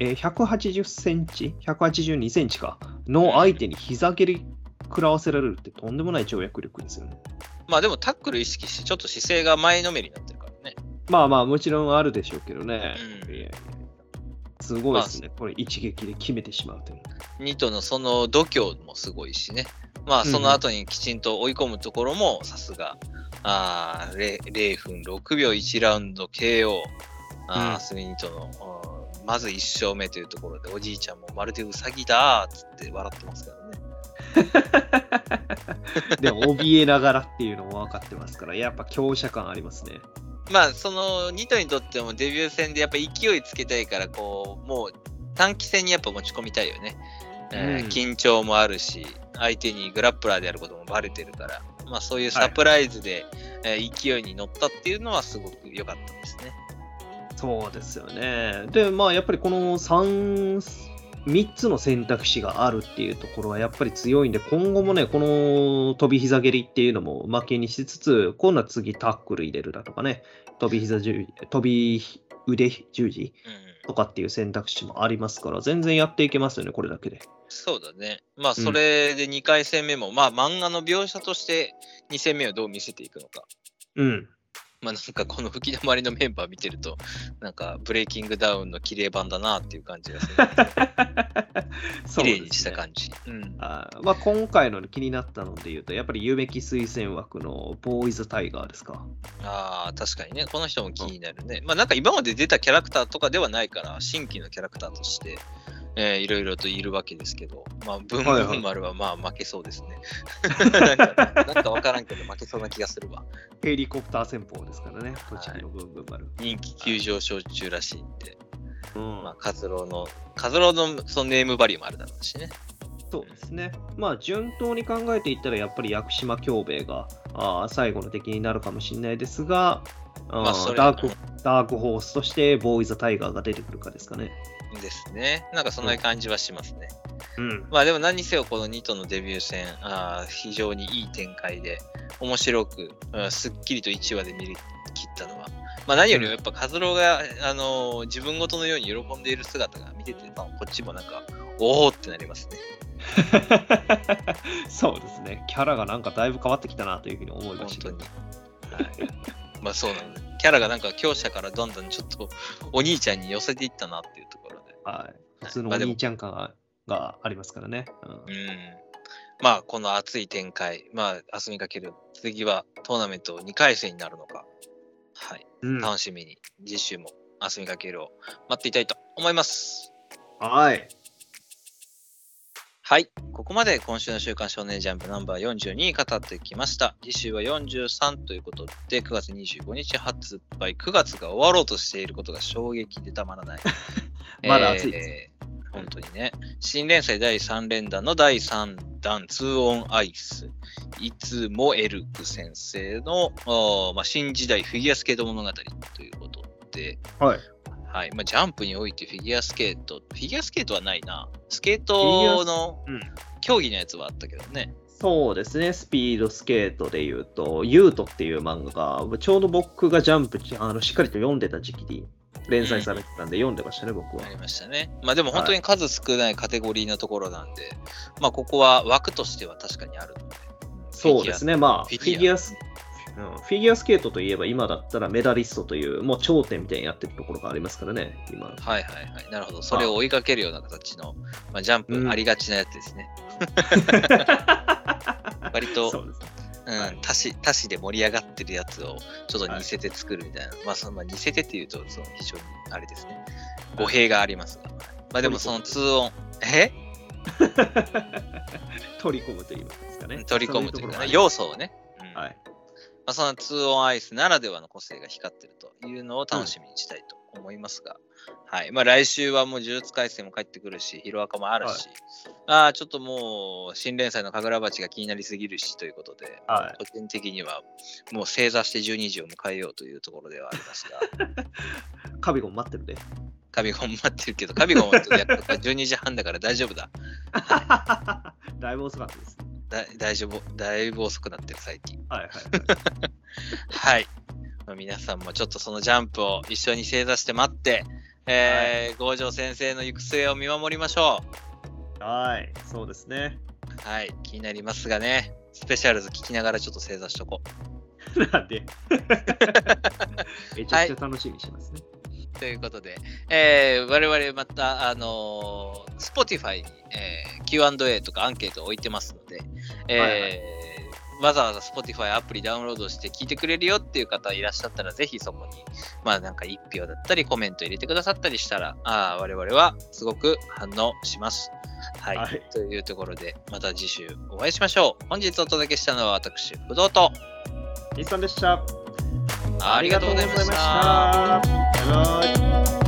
えー180センチ ?182 センチか。の相手に膝蹴り食らわせられるってとんでもない跳躍力ですよね。まあでもタックル意識して、ちょっと姿勢が前のめりになってるからね。まあまあもちろんあるでしょうけどね。うんすごいですね。これ一撃で決めてしまうという。ニトのその度胸もすごいしね。まあその後にきちんと追い込むところもさすが。あー 0, 0分6秒1ラウンド KO。あーうんスミニトの、あーまず1勝目というところでおじいちゃんもまるでウサギだーっつって笑ってますからね。でも怯えながらっていうのも分かってますから、やっぱ強者感ありますね。まあそのニトにとってもデビュー戦でやっぱ勢いつけたいからこうもう短期戦にやっぱ持ち込みたいよね。えーうん緊張もあるし相手にグラップラーであることもバレてるから、まあ、そういうサプライズで、えー勢いに乗ったっていうのはすごく良かったですね。そうですよね。で、まあやっぱりこの3、3つの選択肢があるっていうところはやっぱり強いんで、今後もね、この飛び膝蹴りっていうのも負けにしつつ、今度は次タックル入れるだとかね、飛び膝十字、飛び腕十字うん、とかっていう選択肢もありますから、全然やっていけますよね、これだけで。そうだね。まあそれで2回戦目も、まあ漫画の描写として2戦目をどう見せていくのか。うん。まあなんかこの吹き溜まりのメンバー見てると、なんかブレイキングダウンの綺麗版だなっていう感じがする。綺麗にした感じ。うん。あーまあ、今回の気になったので言うと、やっぱり夢木推薦枠のボーイズタイガーですか。ああ、確かにね、この人も気になるね。まあなんか今まで出たキャラクターとかではないから、新規のキャラクターとして、えーいろいろといるわけですけど、まあ、ブンブン丸はまあ負けそうですね。なんかなんかわからんけど負けそうな気がするわ。ヘリコプター戦法ですからね、栃木のブンブン丸。人気急上昇中らしいんで、うんまあ、カズローの、カズローのそのネームバリューもあるだろうしね。そうですね。まあ、順当に考えていったら、やっぱり屋久島京兵衛があー最後の敵になるかもしれないですが、あダークダークホースとしてボーイズ・タイガーが出てくるかですかね。ですね。なんかそんな感じはしますね。うん。まあでも何にせよこのニトのデビュー戦、あー非常にいい展開で、面白く、うんすっきりと1話で見切ったのは、まあ何よりもやっぱカズローが、あのー自分ごとのように喜んでいる姿が見てて、まあこっちもなんか、おおってなりますね。そうですね。キャラがなんかだいぶ変わってきたなというふうに思いました本当。に。はい。まあそうなんだ。キャラがなんか強者からどんどんちょっとお兄ちゃんに寄せていったなっていう。はい。普通のお兄ちゃん感ががありますからね。うんうん。まあこの熱い展開、まあ明日見かける次はトーナメント2回戦になるのか。はい。うん楽しみに次週も明日見かけるを待っていたいと思います。はい。はい。ここまで今週の週刊少年ジャンプナンバー42語ってきました。次週は43ということで、9月25日発売、9月が終わろうとしていることが衝撃でたまらない。まだ暑いですえー本当にね。新連載第3連弾の第3弾、2オンアイス。いつもエルク先生の、まあ、新時代フィギュアスケート物語ということで、はい。はいまあ、ジャンプにおいてフィギュアスケート、フィギュアスケートはないな。スケートのうん競技のやつはあったけどね。そうですね、スピードスケートで言うと、ユートっていう漫画が、ちょうど僕がジャンプあのしっかりと読んでた時期に連載されてたんで、読んでましたね、僕はあ。りましたね。まあでも本当に数少ないカテゴリーのところなんで、まあここは枠としては確かにあるので。ね。そうですね、まあ、フフィギュアス、うんフィギュアスケートといえば今だったらメダリストという、もう頂点みたいにやってるところがありますからね、今。はいはいはい。なるほど。それを追いかけるような形の、まあ、ジャンプありがちなやつですね。割と、そうですね。うんはい足し、で盛り上がってるやつをちょっと似せて作るみたいな。まあその、まあ、似せてっていうと、その非常にあれですね。語弊がありますが。まあでもその2音、え？取り込む と言いますかね。取り込むというかね、そ要素をね。うんはい。まあ、その2オンアイスならではの個性が光ってるというのを楽しみにしたいと思いますが、はい。まあ、来週はもう呪術廻戦も帰ってくるし、ヒロアカもあるし、ああ、ちょっともう、新連載の神楽鉢が気になりすぎるしということで、はい。個人的にはもう正座して12時を迎えようというところではありますが、カビゴン待ってるで。カビゴン待ってるけど、カビゴンはやっぱ12時半だから大丈夫だ。だいぶ遅かったですね。だ大丈夫、だいぶ遅くなってる最近。はいはい。はい。まあ皆さんもちょっとそのジャンプを一緒に正座して待って、えー、郷城先生の行く末を見守りましょはい。そうですね。う。はい。気になりますがね、スペシャルズ聞きながらちょっと正座しとこなんで？めちゃくちゃ楽しみにしてますね。う。ということで、えー、我々また、あのー、Spotify に、えー Q&A とかアンケートを置いてますので、えーはいはいわざわざ Spotify アプリダウンロードして聞いてくれるよっていう方いらっしゃったら、ぜひそこに、まあなんか一票だったりコメント入れてくださったりしたら、あー我々はすごく反応します。はい。はいというところで、また次週お会いしましょう。本日お届けしたのは私、不動と、日産でした。ありがとうございました。